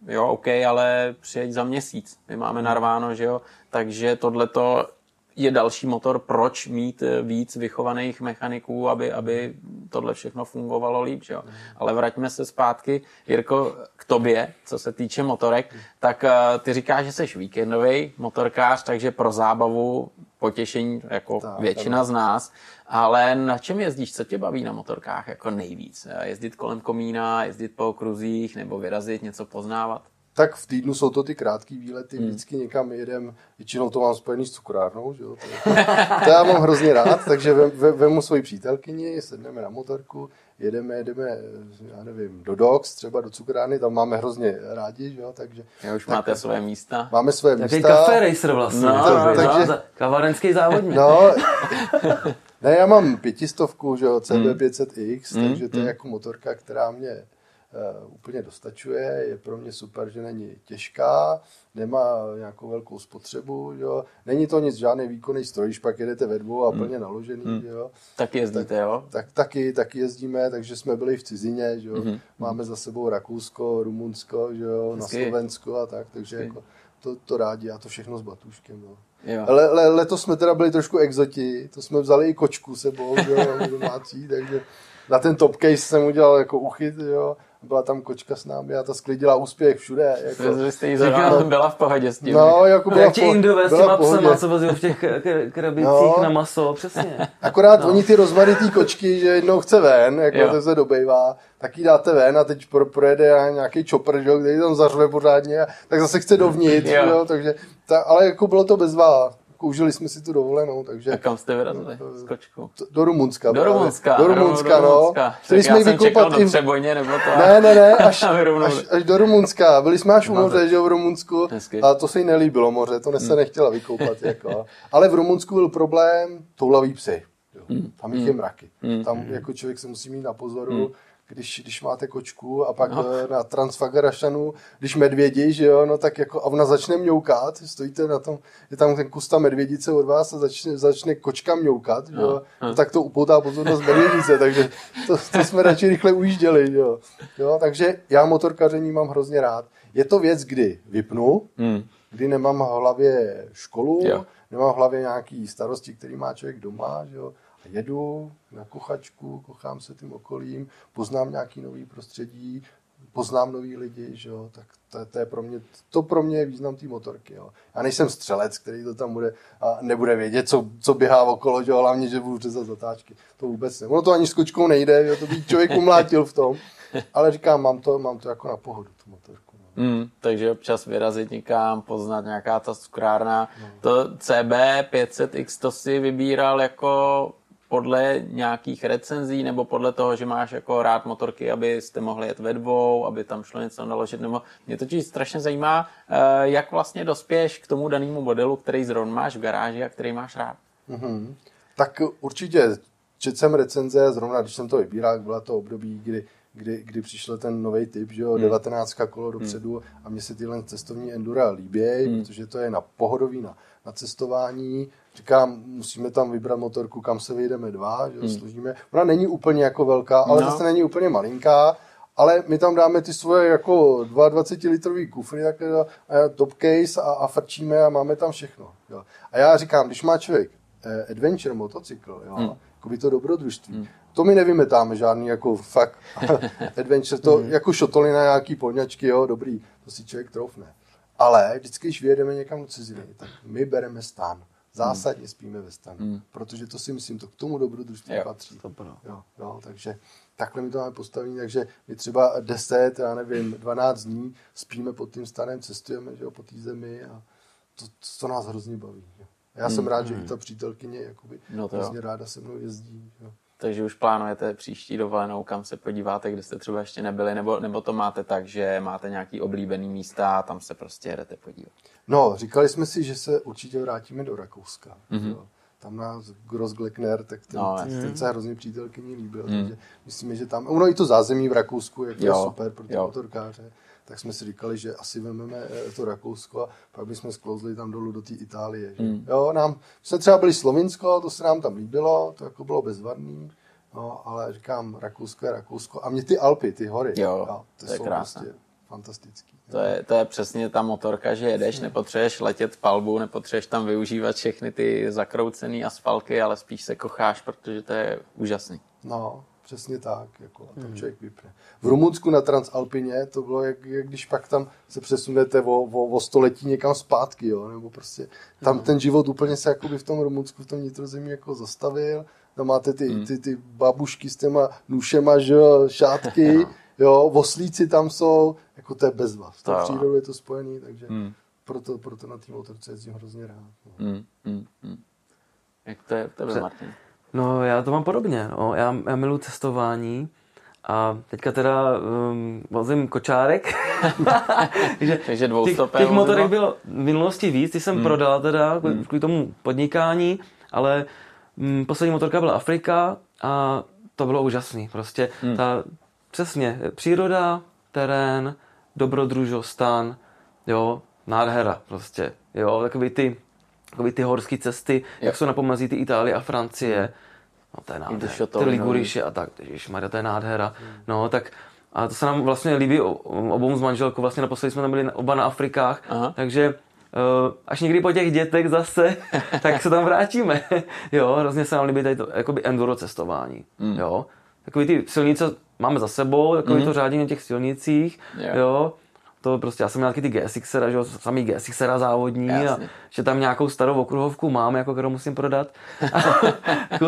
Speaker 1: jo, OK, ale přijeď za měsíc, my máme narváno, že jo, takže tohleto je další motor, proč mít eh, víc vychovaných mechaniků, aby, aby tohle všechno fungovalo líp. Že jo? Ale vraťme se zpátky, Jirko, k tobě, co se týče motorek, tak eh, ty říkáš, že jsi víkendový motorkář, takže pro zábavu, potěšení, jako
Speaker 2: Tak,
Speaker 1: většina z nás, ale na čem jezdíš, co tě baví na motorkách jako nejvíc? Eh, Jezdit kolem komína, jezdit po okruzích, nebo vyrazit, něco poznávat?
Speaker 2: Tak v týdnu jsou to ty krátké výlety,
Speaker 1: Hmm.
Speaker 2: vždycky někam jedem, většinou to mám spojený s cukrárnou, že jo? To, je- to já mám hrozně rád, takže vem, ve- vemu svoji přítelkyni, sedneme na motorku, jedeme, jedeme, já nevím, do Dox, třeba do cukrárny, tam máme hrozně rádi, že jo? takže
Speaker 1: Já už
Speaker 2: tak,
Speaker 1: máte své místa.
Speaker 2: máme své
Speaker 3: Jaký
Speaker 2: místa.
Speaker 3: kafe racer vlastně.
Speaker 1: No,
Speaker 3: to,
Speaker 1: no,
Speaker 3: takže...
Speaker 2: takže-
Speaker 3: Kavarenský závodník.
Speaker 2: No, ne, já mám pětistovku, že jo, CB500X,
Speaker 1: Mm,
Speaker 2: takže to je jako motorka, která mě úplně dostačuje, je pro mě super, že není těžká, nemá nějakou velkou spotřebu, jo. Není to nic, žádný výkonný stroj, když pak jedete ve dvou a plně naložený, že jo.
Speaker 1: Tak jezdíte, jo?
Speaker 2: Tak taky, taky jezdíme, takže jsme byli v cizině, jo. Máme za sebou Rakousko, Rumunsko, jo, na. Slovensko a tak, takže jako to, to rádi a to všechno s batuškem, no.
Speaker 1: Jo.
Speaker 2: Le, le, letos jsme teda byli trošku exoti, to jsme vzali i kočku sebou, jo, *laughs* domácí, takže na ten top case jsem udělal jako uchyt, jo, byla tam kočka s námi a ta sklidila úspěch všude. Jako,
Speaker 1: Vy jste jí zrovna byla v pohodě s tím.
Speaker 2: no, jako byla
Speaker 3: Jak ti indové s těma psama, co vozí v těch k- krabicích
Speaker 2: No.
Speaker 3: na maso, přesně. *laughs*
Speaker 2: Akorát no. oni ty rozmaritý kočky, že jednou chce ven, jako
Speaker 1: Jo.
Speaker 2: to se dobejvá, tak jí dáte ven a teď pro, projede nějaký chopper, že jo, který tam zařve pořádně, a tak zase chce dovnitř,
Speaker 1: Jo.
Speaker 2: jo. takže, ta, ale jako bylo to bezvá. Užili jsme si tu dovolenou, takže
Speaker 1: A kam jste vyrazili s kočkou?
Speaker 2: do Rumunska.
Speaker 1: Do. Rumunska.
Speaker 2: Do Rumunska,
Speaker 1: do
Speaker 2: no.
Speaker 1: Rumunska.
Speaker 2: Chtěli
Speaker 1: Tak
Speaker 2: jsme
Speaker 1: já
Speaker 2: ji
Speaker 1: jsem čekal
Speaker 2: vykopat
Speaker 1: do
Speaker 2: i...
Speaker 1: Třebojně, nebo to...
Speaker 2: Ne, ne, ne, *laughs* až, až, až do Rumunska. Byli jsme až u moře, že v Rumunsku.
Speaker 1: Hezky.
Speaker 2: A to se jí nelíbilo moře, to se nechtěla vykoupat. Jako. Ale v Rumunsku byl problém toulavý psy. Jo. Tam jich je mraky. Tam jako člověk se musí mít na pozoru, když, když máte kočku a pak no. na Transfagarašanu, když medvědi, že jo, no tak jako a ona začne mňoukat, stojíte na tom, je tam ten kus ta medvědice od vás a začne, začne kočka mňoukat, no. jo, no, tak to upoutá pozornost medvědice, takže to, to jsme radši rychle ujížděli, jo. jo. takže já motorkaření mám hrozně rád. Je to věc, kdy vypnu, hmm. kdy nemám v hlavě školu, jo. nemám v hlavě nějaký starosti, který má člověk doma, že jo, jedu na kochačku, kochám se tím okolím, poznám nějaký nový prostředí, poznám nový lidi, že jo, tak to, to, je pro mě, to pro mě je význam té motorky. Jo. Já nejsem střelec, který to tam bude a nebude vědět, co, co běhá okolo, že jo, hlavně, že budu řezat zatáčky. To vůbec ne. Ono to ani s kočkou nejde, jo, to by člověk umlátil v tom. Ale říkám, mám to, mám to jako na pohodu, tu motorku.
Speaker 1: No. Mm, takže občas vyrazit někam, poznat nějaká ta cukrárna. No. To CB 500X to si vybíral jako podle nějakých recenzí nebo podle toho, že máš jako rád motorky, abyste mohli jet ve dvou, aby tam šlo něco naložit, nebo mě totiž strašně zajímá, eh, jak vlastně dospěješ k tomu danému modelu, který zrovna máš v garáži a který máš rád. Mm-hmm.
Speaker 2: Tak určitě četl jsem recenze, zrovna když jsem to vybíral, byla to období, kdy kdy, kdy přišel ten nový typ, že jo, hmm. 19 kolo dopředu hmm. a mně se tyhle cestovní endura líbí, hmm. protože to je na pohodový, na, na cestování. Říkám, musíme tam vybrat motorku, kam se vyjdeme dva, že hmm. složíme. Ona není úplně jako velká, ale no. zase není úplně malinká, ale my tam dáme ty svoje jako 22 litrový kufry tak, a top case a, a frčíme a máme tam všechno. Jo. A já říkám, když má člověk eh, adventure motocykl, jo, hmm. jako by to dobrodružství, hmm to my nevymetáme žádný jako fakt *laughs* adventure, to mm. jako šotolina nějaký podňačky, jo, dobrý, to si člověk troufne. Ale vždycky, když vyjedeme někam do ciziny, tak my bereme stan. Zásadně spíme ve stanu, mm. protože to si myslím, to k tomu dobrodružství patří. To jo, jo, takže takhle my to máme postavení, takže my třeba 10, já nevím, 12 dní spíme pod tím stanem, cestujeme že jo, po té zemi a to, to nás hrozně baví. Jo. Já jsem mm. rád, že i ta přítelkyně jakoby, no hrozně jo. ráda se mnou jezdí. Jo
Speaker 1: takže už plánujete příští dovolenou, kam se podíváte, kde jste třeba ještě nebyli, nebo, nebo to máte tak, že máte nějaký oblíbený místa a tam se prostě jedete podívat?
Speaker 2: No, říkali jsme si, že se určitě vrátíme do Rakouska. Mm-hmm. Tam nás Grossgleckner, tak ten, no, ten, ten se hrozně přítelkyní líbil, mm. takže myslíme, že tam, ono i to zázemí v Rakousku, to je super pro ty motorkáře tak jsme si říkali, že asi vezmeme eh, to Rakousko a pak bychom sklouzli tam dolů do té Itálie. Že? Mm. Jo, nám, jsme třeba byli Slovinsko, to se nám tam líbilo, to jako bylo bezvadný, no, ale říkám, Rakousko je Rakousko. A mě ty Alpy, ty hory,
Speaker 1: jo, jo
Speaker 2: to,
Speaker 1: to jsou krásné. prostě
Speaker 2: fantastický.
Speaker 1: To je, to je přesně ta motorka, že jedeš, nepotřebuješ letět palbu, nepotřebuješ tam využívat všechny ty zakroucené asfalky, ale spíš se kocháš, protože to je úžasný.
Speaker 2: No, Přesně tak, jako a tam hmm. člověk vypne. V Rumunsku na Transalpině to bylo, jak, jak když pak tam se přesunete o, o, o století někam zpátky, jo, nebo prostě tam hmm. ten život úplně se jakoby v tom Rumunsku, v tom nitrozemí jako zastavil, tam máte ty, hmm. ty, ty babušky s těma nůšema, že jo, šátky, *laughs* jo, voslíci tam jsou, jako to je bezva. V tom přírodu je to spojený, takže hmm. proto, proto na té motorce jezdím hrozně rád. No. Hmm. Hmm.
Speaker 1: Hmm. Jak to je tebe, Martin?
Speaker 3: No já to mám podobně. No. Já, já miluji cestování a teďka teda um, vozím kočárek. *laughs*
Speaker 1: Takže, Takže
Speaker 3: těch, těch motorek bylo v minulosti víc, ty jsem hmm. prodal teda kvůli, hmm. kvůli tomu podnikání, ale um, poslední motorka byla Afrika a to bylo úžasný. Prostě hmm. ta, přesně, příroda, terén, dobrodružostan, jo, nádhera prostě, jo, takový ty takový ty horské cesty, jo. jak jsou na pomazí ty Itálie a Francie. No to je nádhera. Ty Liguriše a tak, Maria, to je nádhera. Hmm. No tak a to se nám vlastně líbí obou s manželkou, vlastně naposledy jsme tam byli oba na Afrikách, Aha. takže Uh, až někdy po těch dětech zase, *laughs* tak se tam vrátíme. *laughs* jo, hrozně se nám líbí tady to jakoby enduro cestování. Mm. Jo, takový ty silnice máme za sebou, takový mm. to řádění na těch silnicích, yeah. jo to prostě, já jsem měl taky ty GSX, že jo, samý GSX závodní Jasně. a že tam nějakou starou okruhovku mám, jako kterou musím prodat. *laughs*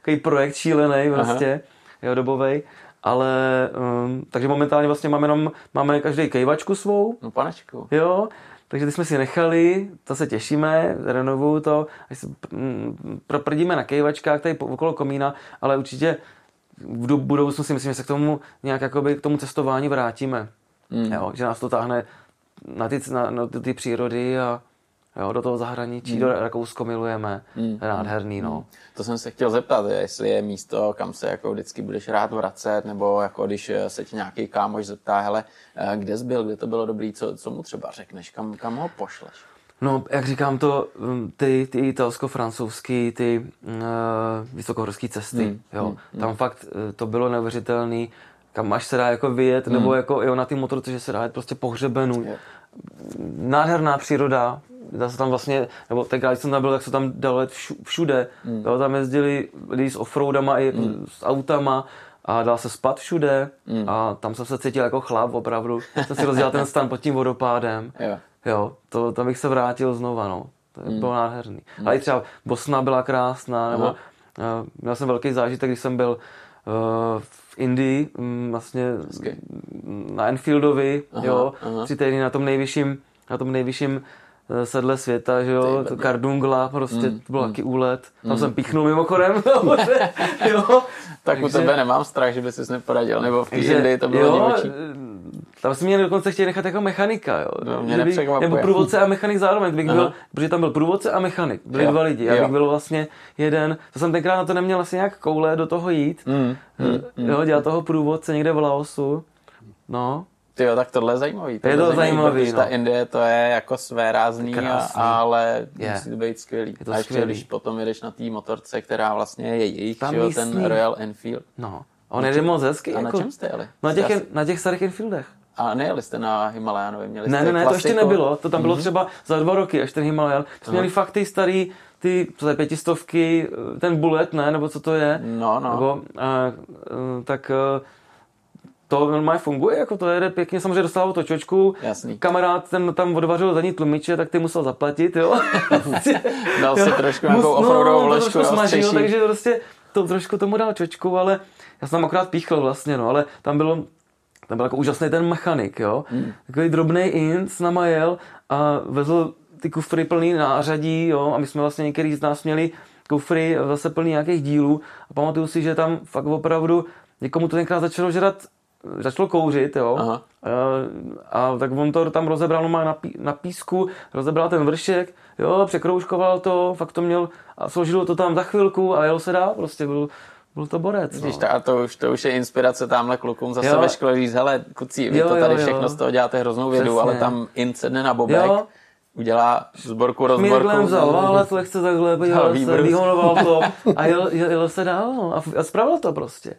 Speaker 3: Takový projekt šílený prostě, jo, dobovej. Ale, um, takže momentálně vlastně máme jenom, máme každý kejvačku svou.
Speaker 1: No panečku.
Speaker 3: Jo, takže ty jsme si nechali, to se těšíme, renovuju to, až se mm, proprdíme na kejvačkách tady okolo komína, ale určitě v budoucnu si myslím, že se k tomu nějak jakoby k tomu cestování vrátíme. Mm. Jo, že nás to táhne na ty, na, na ty přírody a Jo, do toho zahraničí, do Rakousko milujeme,
Speaker 1: Hmm.
Speaker 3: nádherný, no.
Speaker 1: To jsem se chtěl zeptat, jestli je místo, kam se jako vždycky budeš rád vracet, nebo jako když eh, se tě nějaký kámoš zeptá, hele, eh, kde jsi byl, kde to bylo dobrý, co, co mu třeba řekneš, kam, kam ho pošleš?
Speaker 3: No, jak říkám to, mm, ty, ty italsko-francouzský, ty uh, vysokohorské cesty,
Speaker 1: Hmm,
Speaker 3: jo. Tam fakt eh, to bylo neuvěřitelný, kam až se dá jako vyjet, nebo jako jo, na ty motorce, že se dá jet prostě po hřebenu.
Speaker 1: Jo.
Speaker 3: Nádherná příroda, dá se tam vlastně, nebo tenkrát, když jsem tam byl, tak se tam dalo jet všu- všude. Jo, tam jezdili lidi s offroadama i jako s autama a dal se spat všude a tam jsem se cítil jako chlap opravdu. Jsem si rozdělal ten stan pod tím vodopádem.
Speaker 1: Jo.
Speaker 3: Jo, to, tam bych se vrátil znova, no. To
Speaker 1: Hmm.
Speaker 3: bylo nádherný. Ale i třeba Bosna byla krásná, nebo
Speaker 1: Aha.
Speaker 3: uh, měl jsem velký zážitek, když jsem byl uh, v Indii, mm, vlastně
Speaker 1: Hezky.
Speaker 3: na Enfieldovi,
Speaker 1: Aha,
Speaker 3: jo,
Speaker 1: aha.
Speaker 3: tři týdny na tom nejvyšším, na tom nejvyšším eh, sedle světa, že jo, Kardungla, prostě to byl taky úlet. Tam jsem píchnul mimochodem, *laughs* jo.
Speaker 1: Tak u
Speaker 3: Takže-
Speaker 1: tebe nemám strach, že by si neporadil, nebo v té Indii to bylo
Speaker 3: jo. Tam jsme mě dokonce chtěli nechat jako mechanika, jo.
Speaker 1: No, mě nepřekvapuje.
Speaker 3: Nebo průvodce a mechanik zároveň, bych
Speaker 1: Aha.
Speaker 3: byl, protože tam byl průvodce a mechanik, byli
Speaker 1: Jo,
Speaker 3: dva lidi. Já bych byl vlastně jeden, to jsem tenkrát na to neměl asi nějak koule do toho jít,
Speaker 1: Mm, mm,
Speaker 3: jo, dělat toho průvodce někde v Laosu. No,
Speaker 1: Ty jo, tak tohle je zajímavý.
Speaker 3: Je to zajímavý,
Speaker 1: ta
Speaker 3: no.
Speaker 1: Indie to je jako své rázný,
Speaker 3: Krásný.
Speaker 1: ale
Speaker 3: Je.
Speaker 1: musí to být skvělý.
Speaker 3: Je to
Speaker 1: a ještě
Speaker 3: skvělý.
Speaker 1: když potom jedeš na té motorce, která vlastně je jejich,
Speaker 3: Tam
Speaker 1: jo, ten Royal Enfield.
Speaker 3: no. On jede moc hezky.
Speaker 1: A na
Speaker 3: jako,
Speaker 1: čem jste jeli?
Speaker 3: Na těch,
Speaker 1: Jste asi-
Speaker 3: na těch starých Enfieldech.
Speaker 1: A nejeli jste na Himalayanovi, měli
Speaker 3: Ne,
Speaker 1: jste
Speaker 3: ne, ne, to ještě nebylo. To tam bylo třeba za dva roky, až ten Himalayan. To jsme měli fakt ty starý, ty, co to je pětistovky, ten bullet, ne, nebo co to je.
Speaker 1: No, no.
Speaker 3: Nebo, a, tak a, to normálně funguje, jako to jede pěkně, samozřejmě dostával to čočku,
Speaker 1: Jasný.
Speaker 3: kamarád ten tam odvařil zadní tlumiče, tak ty musel zaplatit, jo. *laughs*
Speaker 1: Dal si trošku nějakou
Speaker 3: Mus-
Speaker 1: offroadovou
Speaker 3: no, to
Speaker 1: vložku,
Speaker 3: trošku
Speaker 1: jo,
Speaker 3: smažil, takže prostě to trošku tomu dal čočku, ale já jsem tam akorát píchl vlastně, no, ale tam bylo, tam byl jako úžasný ten mechanik, jo.
Speaker 1: Hmm.
Speaker 3: Takový drobný inc na majel a vezl ty kufry plný nářadí, jo, a my jsme vlastně některý z nás měli kufry zase plný nějakých dílů a pamatuju si, že tam fakt opravdu někomu to tenkrát začalo žrat, začalo kouřit, jo.
Speaker 1: Aha.
Speaker 3: A, a tak on to tam rozebral normálně na, pí, na písku, rozebral ten vršek, jo, překroužkoval to, fakt to měl a složil to tam za chvilku a jel se dál, prostě byl, byl to borec.
Speaker 1: Vidíš,
Speaker 3: No.
Speaker 1: a to už, to už je inspirace tamhle klukům zase
Speaker 3: Jo.
Speaker 1: ve škole říct, hele, kucí, vy
Speaker 3: Jo,
Speaker 1: to
Speaker 3: jo,
Speaker 1: tady
Speaker 3: jo.
Speaker 1: všechno z toho děláte hroznou vědu,
Speaker 3: Přesně.
Speaker 1: ale tam in sedne na bobek,
Speaker 3: Jo.
Speaker 1: udělá zborku, rozborku.
Speaker 3: vzal válec lehce takhle, *laughs* podíval se, vyhonoval to *laughs* a jel, jel, jel se dál no, a, a spravil to prostě.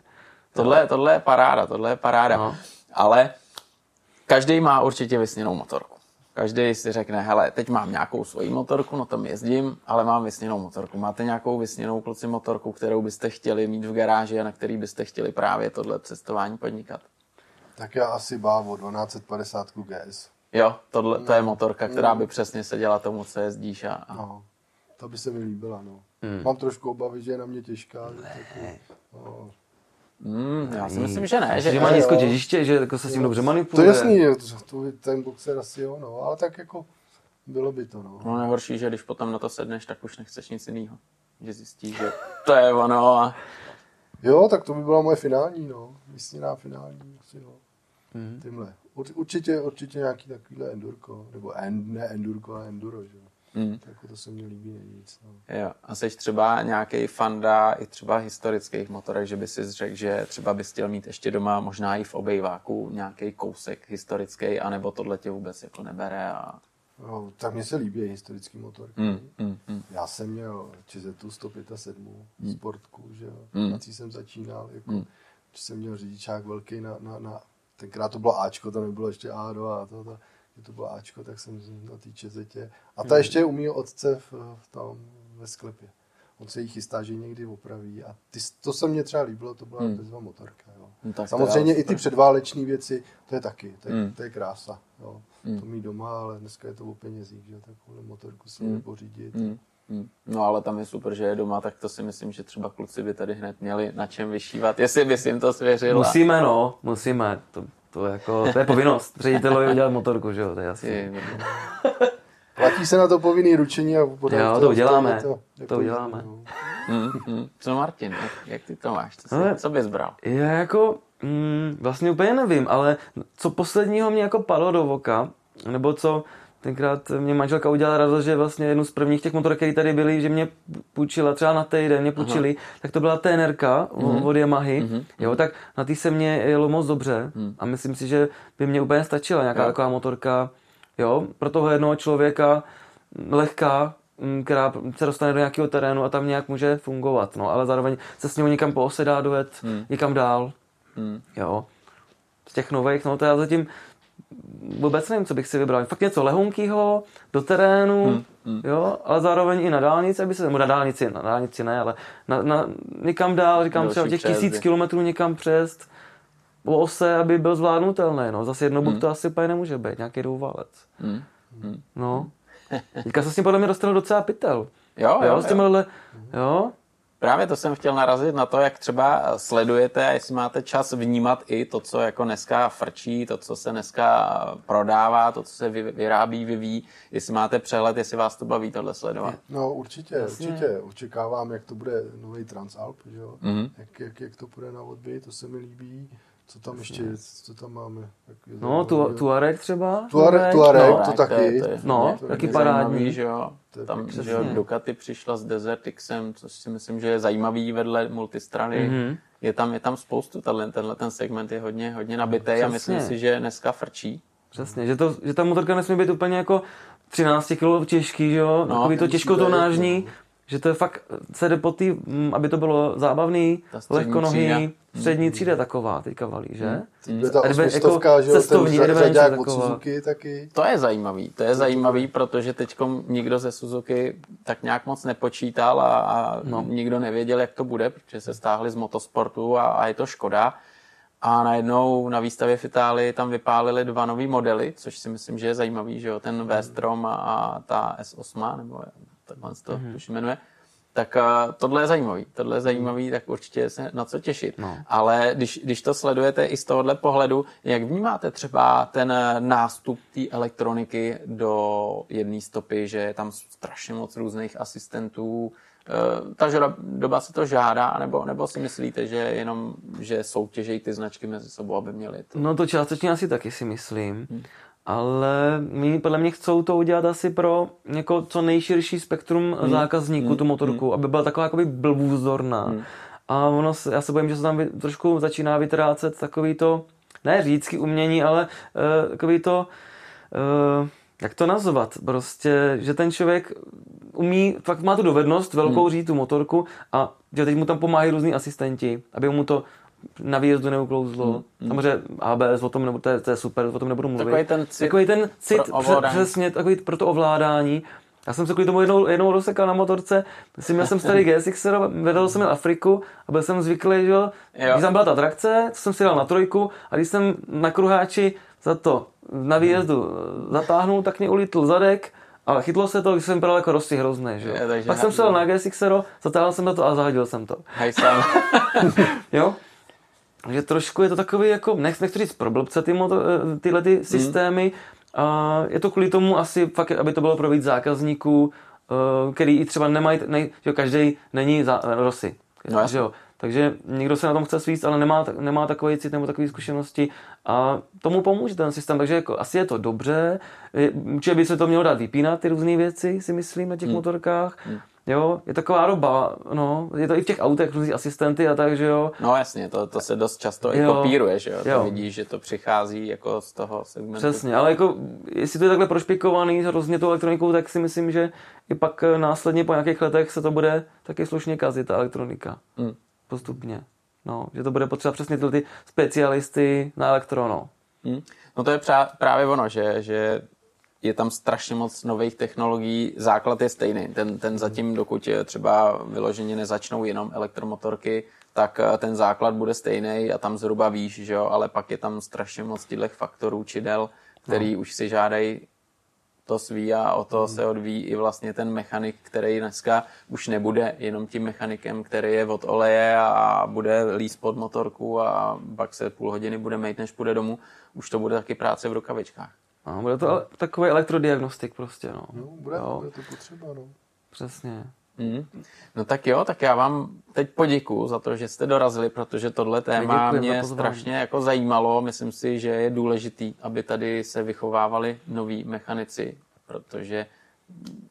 Speaker 1: Tohle, tohle je paráda, tohle je paráda.
Speaker 3: No.
Speaker 1: Ale každý má určitě vysněnou motorku. Každý si řekne, hele, teď mám nějakou svoji motorku, no tam jezdím, ale mám vysněnou motorku. Máte nějakou vysněnou kluci motorku, kterou byste chtěli mít v garáži a na který byste chtěli právě tohle cestování podnikat?
Speaker 2: Tak já asi báv o 1250 GS.
Speaker 1: Jo, tohle, to je motorka, která by přesně seděla tomu, co jezdíš a, a
Speaker 2: No, to by se mi líbila, no.
Speaker 3: Hmm.
Speaker 2: Mám trošku obavy, že je na mě těžká. že taky, no.
Speaker 1: Mm, já si myslím, že ne,
Speaker 3: Že,
Speaker 1: že,
Speaker 3: má nízko těžiště, že jako se s tím dobře
Speaker 2: To
Speaker 3: manipuluje.
Speaker 2: je jasný, je to, to, ten boxer asi jo, no, ale tak jako bylo by to, no.
Speaker 1: No nejhorší, že když potom na to sedneš, tak už nechceš nic jiného. Že zjistíš, že to je ono a
Speaker 2: Jo, tak to by byla moje finální, no. Vysněná finální, asi jo.
Speaker 3: Mhm.
Speaker 2: Tímhle. Ur, určitě, určitě nějaký takovýhle endurko, nebo en, ne endurko, ale enduro, že jo.
Speaker 1: Mm.
Speaker 2: Tak to se mně líbí nejvíc, no.
Speaker 1: Jo. A jsi třeba nějaký fanda i třeba historických motorek, že by si řekl, že třeba bys chtěl mít ještě doma možná i v obejváku nějaký kousek historický, anebo tohle tě vůbec jako nebere a...
Speaker 2: no. tak mně se líbí historický motorky.
Speaker 1: Mm, mm, mm.
Speaker 2: Já jsem měl Čizetu 107 sportku, že jo.
Speaker 1: Mm.
Speaker 2: Nací jsem začínal, jako,
Speaker 1: Mm.
Speaker 2: že jsem měl řidičák velký na, na, na, tenkrát to bylo Ačko, to nebylo ještě A2 a to, to, to bylo Ačko, tak jsem na té Čizetě. A ta ještě je u mýho otce v, v tom, ve sklepě. On se jí chystá, že ji někdy opraví a ty, to se mně třeba líbilo, to byla
Speaker 1: Mm.
Speaker 2: bezva motorka. Jo.
Speaker 1: No, tak
Speaker 2: Samozřejmě i ty předváleční věci, to je taky, to je,
Speaker 1: Mm.
Speaker 2: to je krása. Jo.
Speaker 1: Mm.
Speaker 2: To mít doma, ale dneska je to o penězích, že takovou motorku si
Speaker 1: Mm.
Speaker 2: pořídit.
Speaker 1: Mm, mm. No ale tam je super, že je doma, tak to si myslím, že třeba kluci by tady hned měli na čem vyšívat, jestli bys jim to svěřil.
Speaker 3: Musíme, no, musíme. To, to, je jako, to je povinnost. Ředitelovi udělat motorku, že jo, to je jasný.
Speaker 2: Platí se na to povinný ručení a potom
Speaker 3: Jo, to uděláme.
Speaker 2: To,
Speaker 3: To uděláme.
Speaker 2: no.
Speaker 1: mm, mm. Co Martin, jak, jak ty to máš? Co,
Speaker 3: Ale-
Speaker 1: jsi, co bys bral?
Speaker 3: Já jako, mm, vlastně úplně nevím, ale co posledního mě jako padlo do voka, nebo co tenkrát mě manželka udělala radost, že vlastně jednu z prvních těch motorek, které tady byly, že mě půjčila třeba na týden, mě půjčili, Aha. tak to byla TNRka mm-hmm. od Yamahy, mm-hmm. jo, tak na té se mě jelo moc dobře mm. a myslím si, že by mě úplně stačila nějaká jo. taková motorka, jo, pro toho jednoho člověka lehká, která se dostane do nějakého terénu a tam nějak může fungovat, no, ale zároveň se s ním někam poosedá, dojet mm. někam dál, mm. jo. Z těch nových, no to já zatím vůbec nevím, co bych si vybral. Fakt něco lehonkýho, do terénu, hmm, hmm. jo, ale zároveň i na dálnici, aby se, nebo na dálnici, na dálnici ne, ale na, na, někam dál, říkám třeba těch přejezdy. tisíc kilometrů někam přes o ose, aby byl zvládnutelný, no. Zase jednobuk hmm. to asi úplně nemůže být, nějaký dvouválec. Hmm. Hmm. No. Teďka se s tím podle mě dostal docela pytel.
Speaker 1: Jo, jo, jo.
Speaker 3: S těmhle, jo.
Speaker 1: Právě to jsem chtěl narazit na to, jak třeba sledujete a jestli máte čas vnímat i to, co jako dneska frčí, to, co se dneska prodává, to, co se vyrábí, vyvíjí, jestli máte přehled, jestli vás to baví tohle sledovat.
Speaker 2: No určitě, Jasně. určitě. Očekávám, jak to bude nový Transalp, že jo? Mm-hmm. Jak, jak, jak, to bude na odběj, to se mi líbí. Co tam ještě, co tam máme? Jak
Speaker 3: je no, tu, Tuareg třeba.
Speaker 2: Tuareg, Tuareg, no, to taky. To je,
Speaker 3: to je, no, to je taky parádní.
Speaker 1: Že jo? Tam, že jo, Ducati přišla s Desert Xem, což si myslím, že je zajímavý vedle multistrany. Mm-hmm. Je tam, je tam spoustu, tenhle, tenhle ten segment je hodně, hodně nabitý a myslím si, že dneska frčí.
Speaker 3: Přesně, že, to, že ta motorka nesmí být úplně jako 13 kg těžký, že jo, no, takový to těžkotonážní, že to je fakt, se jde po tý, mm, aby to bylo zábavný, lehkonohý, střední třída taková teďka valí, že?
Speaker 2: Hmm. To je ta jako že cestovní, ten řadák od Suzuki taky.
Speaker 1: To je zajímavý, to je zajímavý, protože teď nikdo ze Suzuki tak nějak moc nepočítal a, a no. nikdo nevěděl, jak to bude, protože se stáhli z motosportu a, a je to škoda. A najednou na výstavě v Itálii tam vypálili dva nové modely, což si myslím, že je zajímavý, že jo, ten V-Strom a, a ta S8, nebo takhle se to mm-hmm. jmenuje tak uh, tohle je zajímavý. Tohle je zajímavý, tak určitě se na co těšit. No. Ale když, když to sledujete i z tohohle pohledu, jak vnímáte třeba ten nástup té elektroniky do jedné stopy, že je tam strašně moc různých asistentů, uh, ta doba se to žádá, nebo, nebo si myslíte, že jenom, že soutěžejí ty značky mezi sebou, aby měli to?
Speaker 3: No to částečně asi taky si myslím. Hmm ale my podle mě chcou to udělat asi pro jako co nejširší spektrum hmm. zákazníků, hmm. tu motorku, hmm. aby byla taková jakoby blbůvzdorná. Hmm. A ono, já se bojím, že se tam trošku začíná vytrácet takový to, ne řídský umění, ale uh, takový to, uh, jak to nazvat, prostě, že ten člověk umí, fakt má tu dovednost velkou hmm. říct tu motorku a že teď mu tam pomáhají různí asistenti, aby mu to na výjezdu neuklouzlo. Hmm, hmm. Samozřejmě ABS, o tom nebo, to, je, to je super, o tom nebudu mluvit.
Speaker 1: Takový ten cit,
Speaker 3: takový ten cit pro přesně, takový pro to ovládání. Já jsem se kvůli tomu jednou, jednou rozsekal na motorce, si měl jsem starý *laughs* GSX, vedl jsem měl Afriku a byl jsem zvyklý, že jo, když tam byla ta trakce, co jsem si dal na trojku a když jsem na kruháči za to na výjezdu zatáhnul, tak mě ulítl zadek, ale chytlo se to, když jsem byl jako rosti hrozný, že jo. Je, Pak jsem se dal na GSX, zatáhl jsem to a zahodil jsem to.
Speaker 1: Hej, sám. *laughs*
Speaker 3: jo? Že trošku je to takový, jako, nech, nechci říct pro blbce ty moto, eh, tyhle ty hmm. systémy, a je to kvůli tomu asi fakt, aby to bylo pro víc zákazníků, uh, který i třeba nemají, ne, že každý není za, Rosy. No, že jo. Takže někdo se na tom chce svíst, ale nemá, nemá takový cit nebo takové zkušenosti a tomu pomůže ten systém. Takže jako, asi je to dobře. Určitě by se to mělo dát vypínat, ty různé věci, si myslím, na těch hmm. motorkách. Hmm. Jo, je taková doba, no, je to i v těch autech, různý asistenty a tak, že jo.
Speaker 1: No jasně, to, to se dost často jo. i kopíruje, že jo, to jo. vidíš, že to přichází jako z toho segmentu.
Speaker 3: Přesně, ale jako, jestli to je takhle prošpikovaný hrozně tou elektronikou, tak si myslím, že i pak eh, následně po nějakých letech se to bude taky slušně kazit, ta elektronika. Hmm. Postupně. No, že to bude potřeba přesně ty, ty specialisty na elektrono.
Speaker 1: Hmm. No to je právě ono, že, že je tam strašně moc nových technologií, základ je stejný. Ten, ten zatím, dokud třeba vyloženě nezačnou jenom elektromotorky, tak eh, ten základ bude stejný a tam zhruba víš, že jo, ale pak je tam strašně moc těch faktorů čidel, který no. už si žádají to svý a o to hmm. se odvíjí i vlastně ten mechanik, který dneska už nebude jenom tím mechanikem, který je od oleje a bude líst pod motorku a pak se půl hodiny bude mít, než půjde domů. Už to bude taky práce v rukavičkách.
Speaker 3: No, bude to no. takový elektrodiagnostik prostě, no.
Speaker 2: No, bude, jo. bude to potřeba, no.
Speaker 3: Přesně.
Speaker 1: Mm. No tak jo, tak já vám teď poděkuju za to, že jste dorazili, protože tohle téma mě strašně jako zajímalo. Myslím si, že je důležitý, aby tady se vychovávali noví mechanici, protože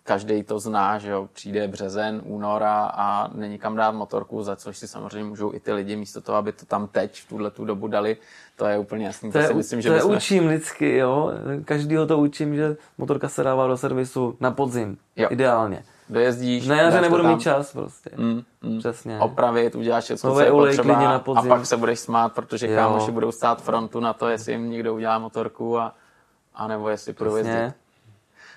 Speaker 1: každý to zná, že jo, přijde březen, února a není kam dát motorku, za což si samozřejmě můžou i ty lidi místo toho, aby to tam teď v tuhle tu dobu dali, to je úplně jasný.
Speaker 3: To,
Speaker 1: to
Speaker 3: je,
Speaker 1: si myslím, že
Speaker 3: to je
Speaker 1: bychom...
Speaker 3: učím vždycky, jo. Každýho to učím, že motorka se dává do servisu na podzim.
Speaker 1: Jo.
Speaker 3: Ideálně.
Speaker 1: Dojezdíš,
Speaker 3: jaře
Speaker 1: dáš to
Speaker 3: nebudu mít čas prostě.
Speaker 1: Mm, mm.
Speaker 3: Přesně.
Speaker 1: Opravit, uděláš všechno, co je potřeba
Speaker 3: na
Speaker 1: a
Speaker 3: podzim.
Speaker 1: pak se budeš smát, protože
Speaker 3: Jo.
Speaker 1: kámoši budou stát frontu na to, jestli jim někdo udělá motorku a, a nebo jestli půjdou jezdit.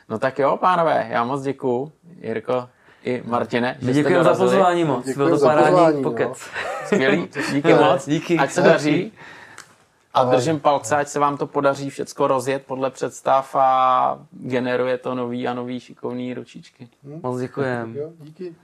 Speaker 1: No tak jo, pánové, já moc děkuju, Jirko i Martine, že jste
Speaker 3: Děkuji za pozvání moc.
Speaker 2: Děkuji
Speaker 3: Byl to parádní
Speaker 2: pozvání,
Speaker 3: pokec.
Speaker 2: no. *laughs*
Speaker 1: Skvělý, díky moc.
Speaker 3: Díky.
Speaker 1: Ať se daří. A držím palce, ať se vám to podaří všecko rozjet podle představ a generuje to nový a nový šikovný ručičky.
Speaker 3: Moc děkujem.
Speaker 2: Jo, díky.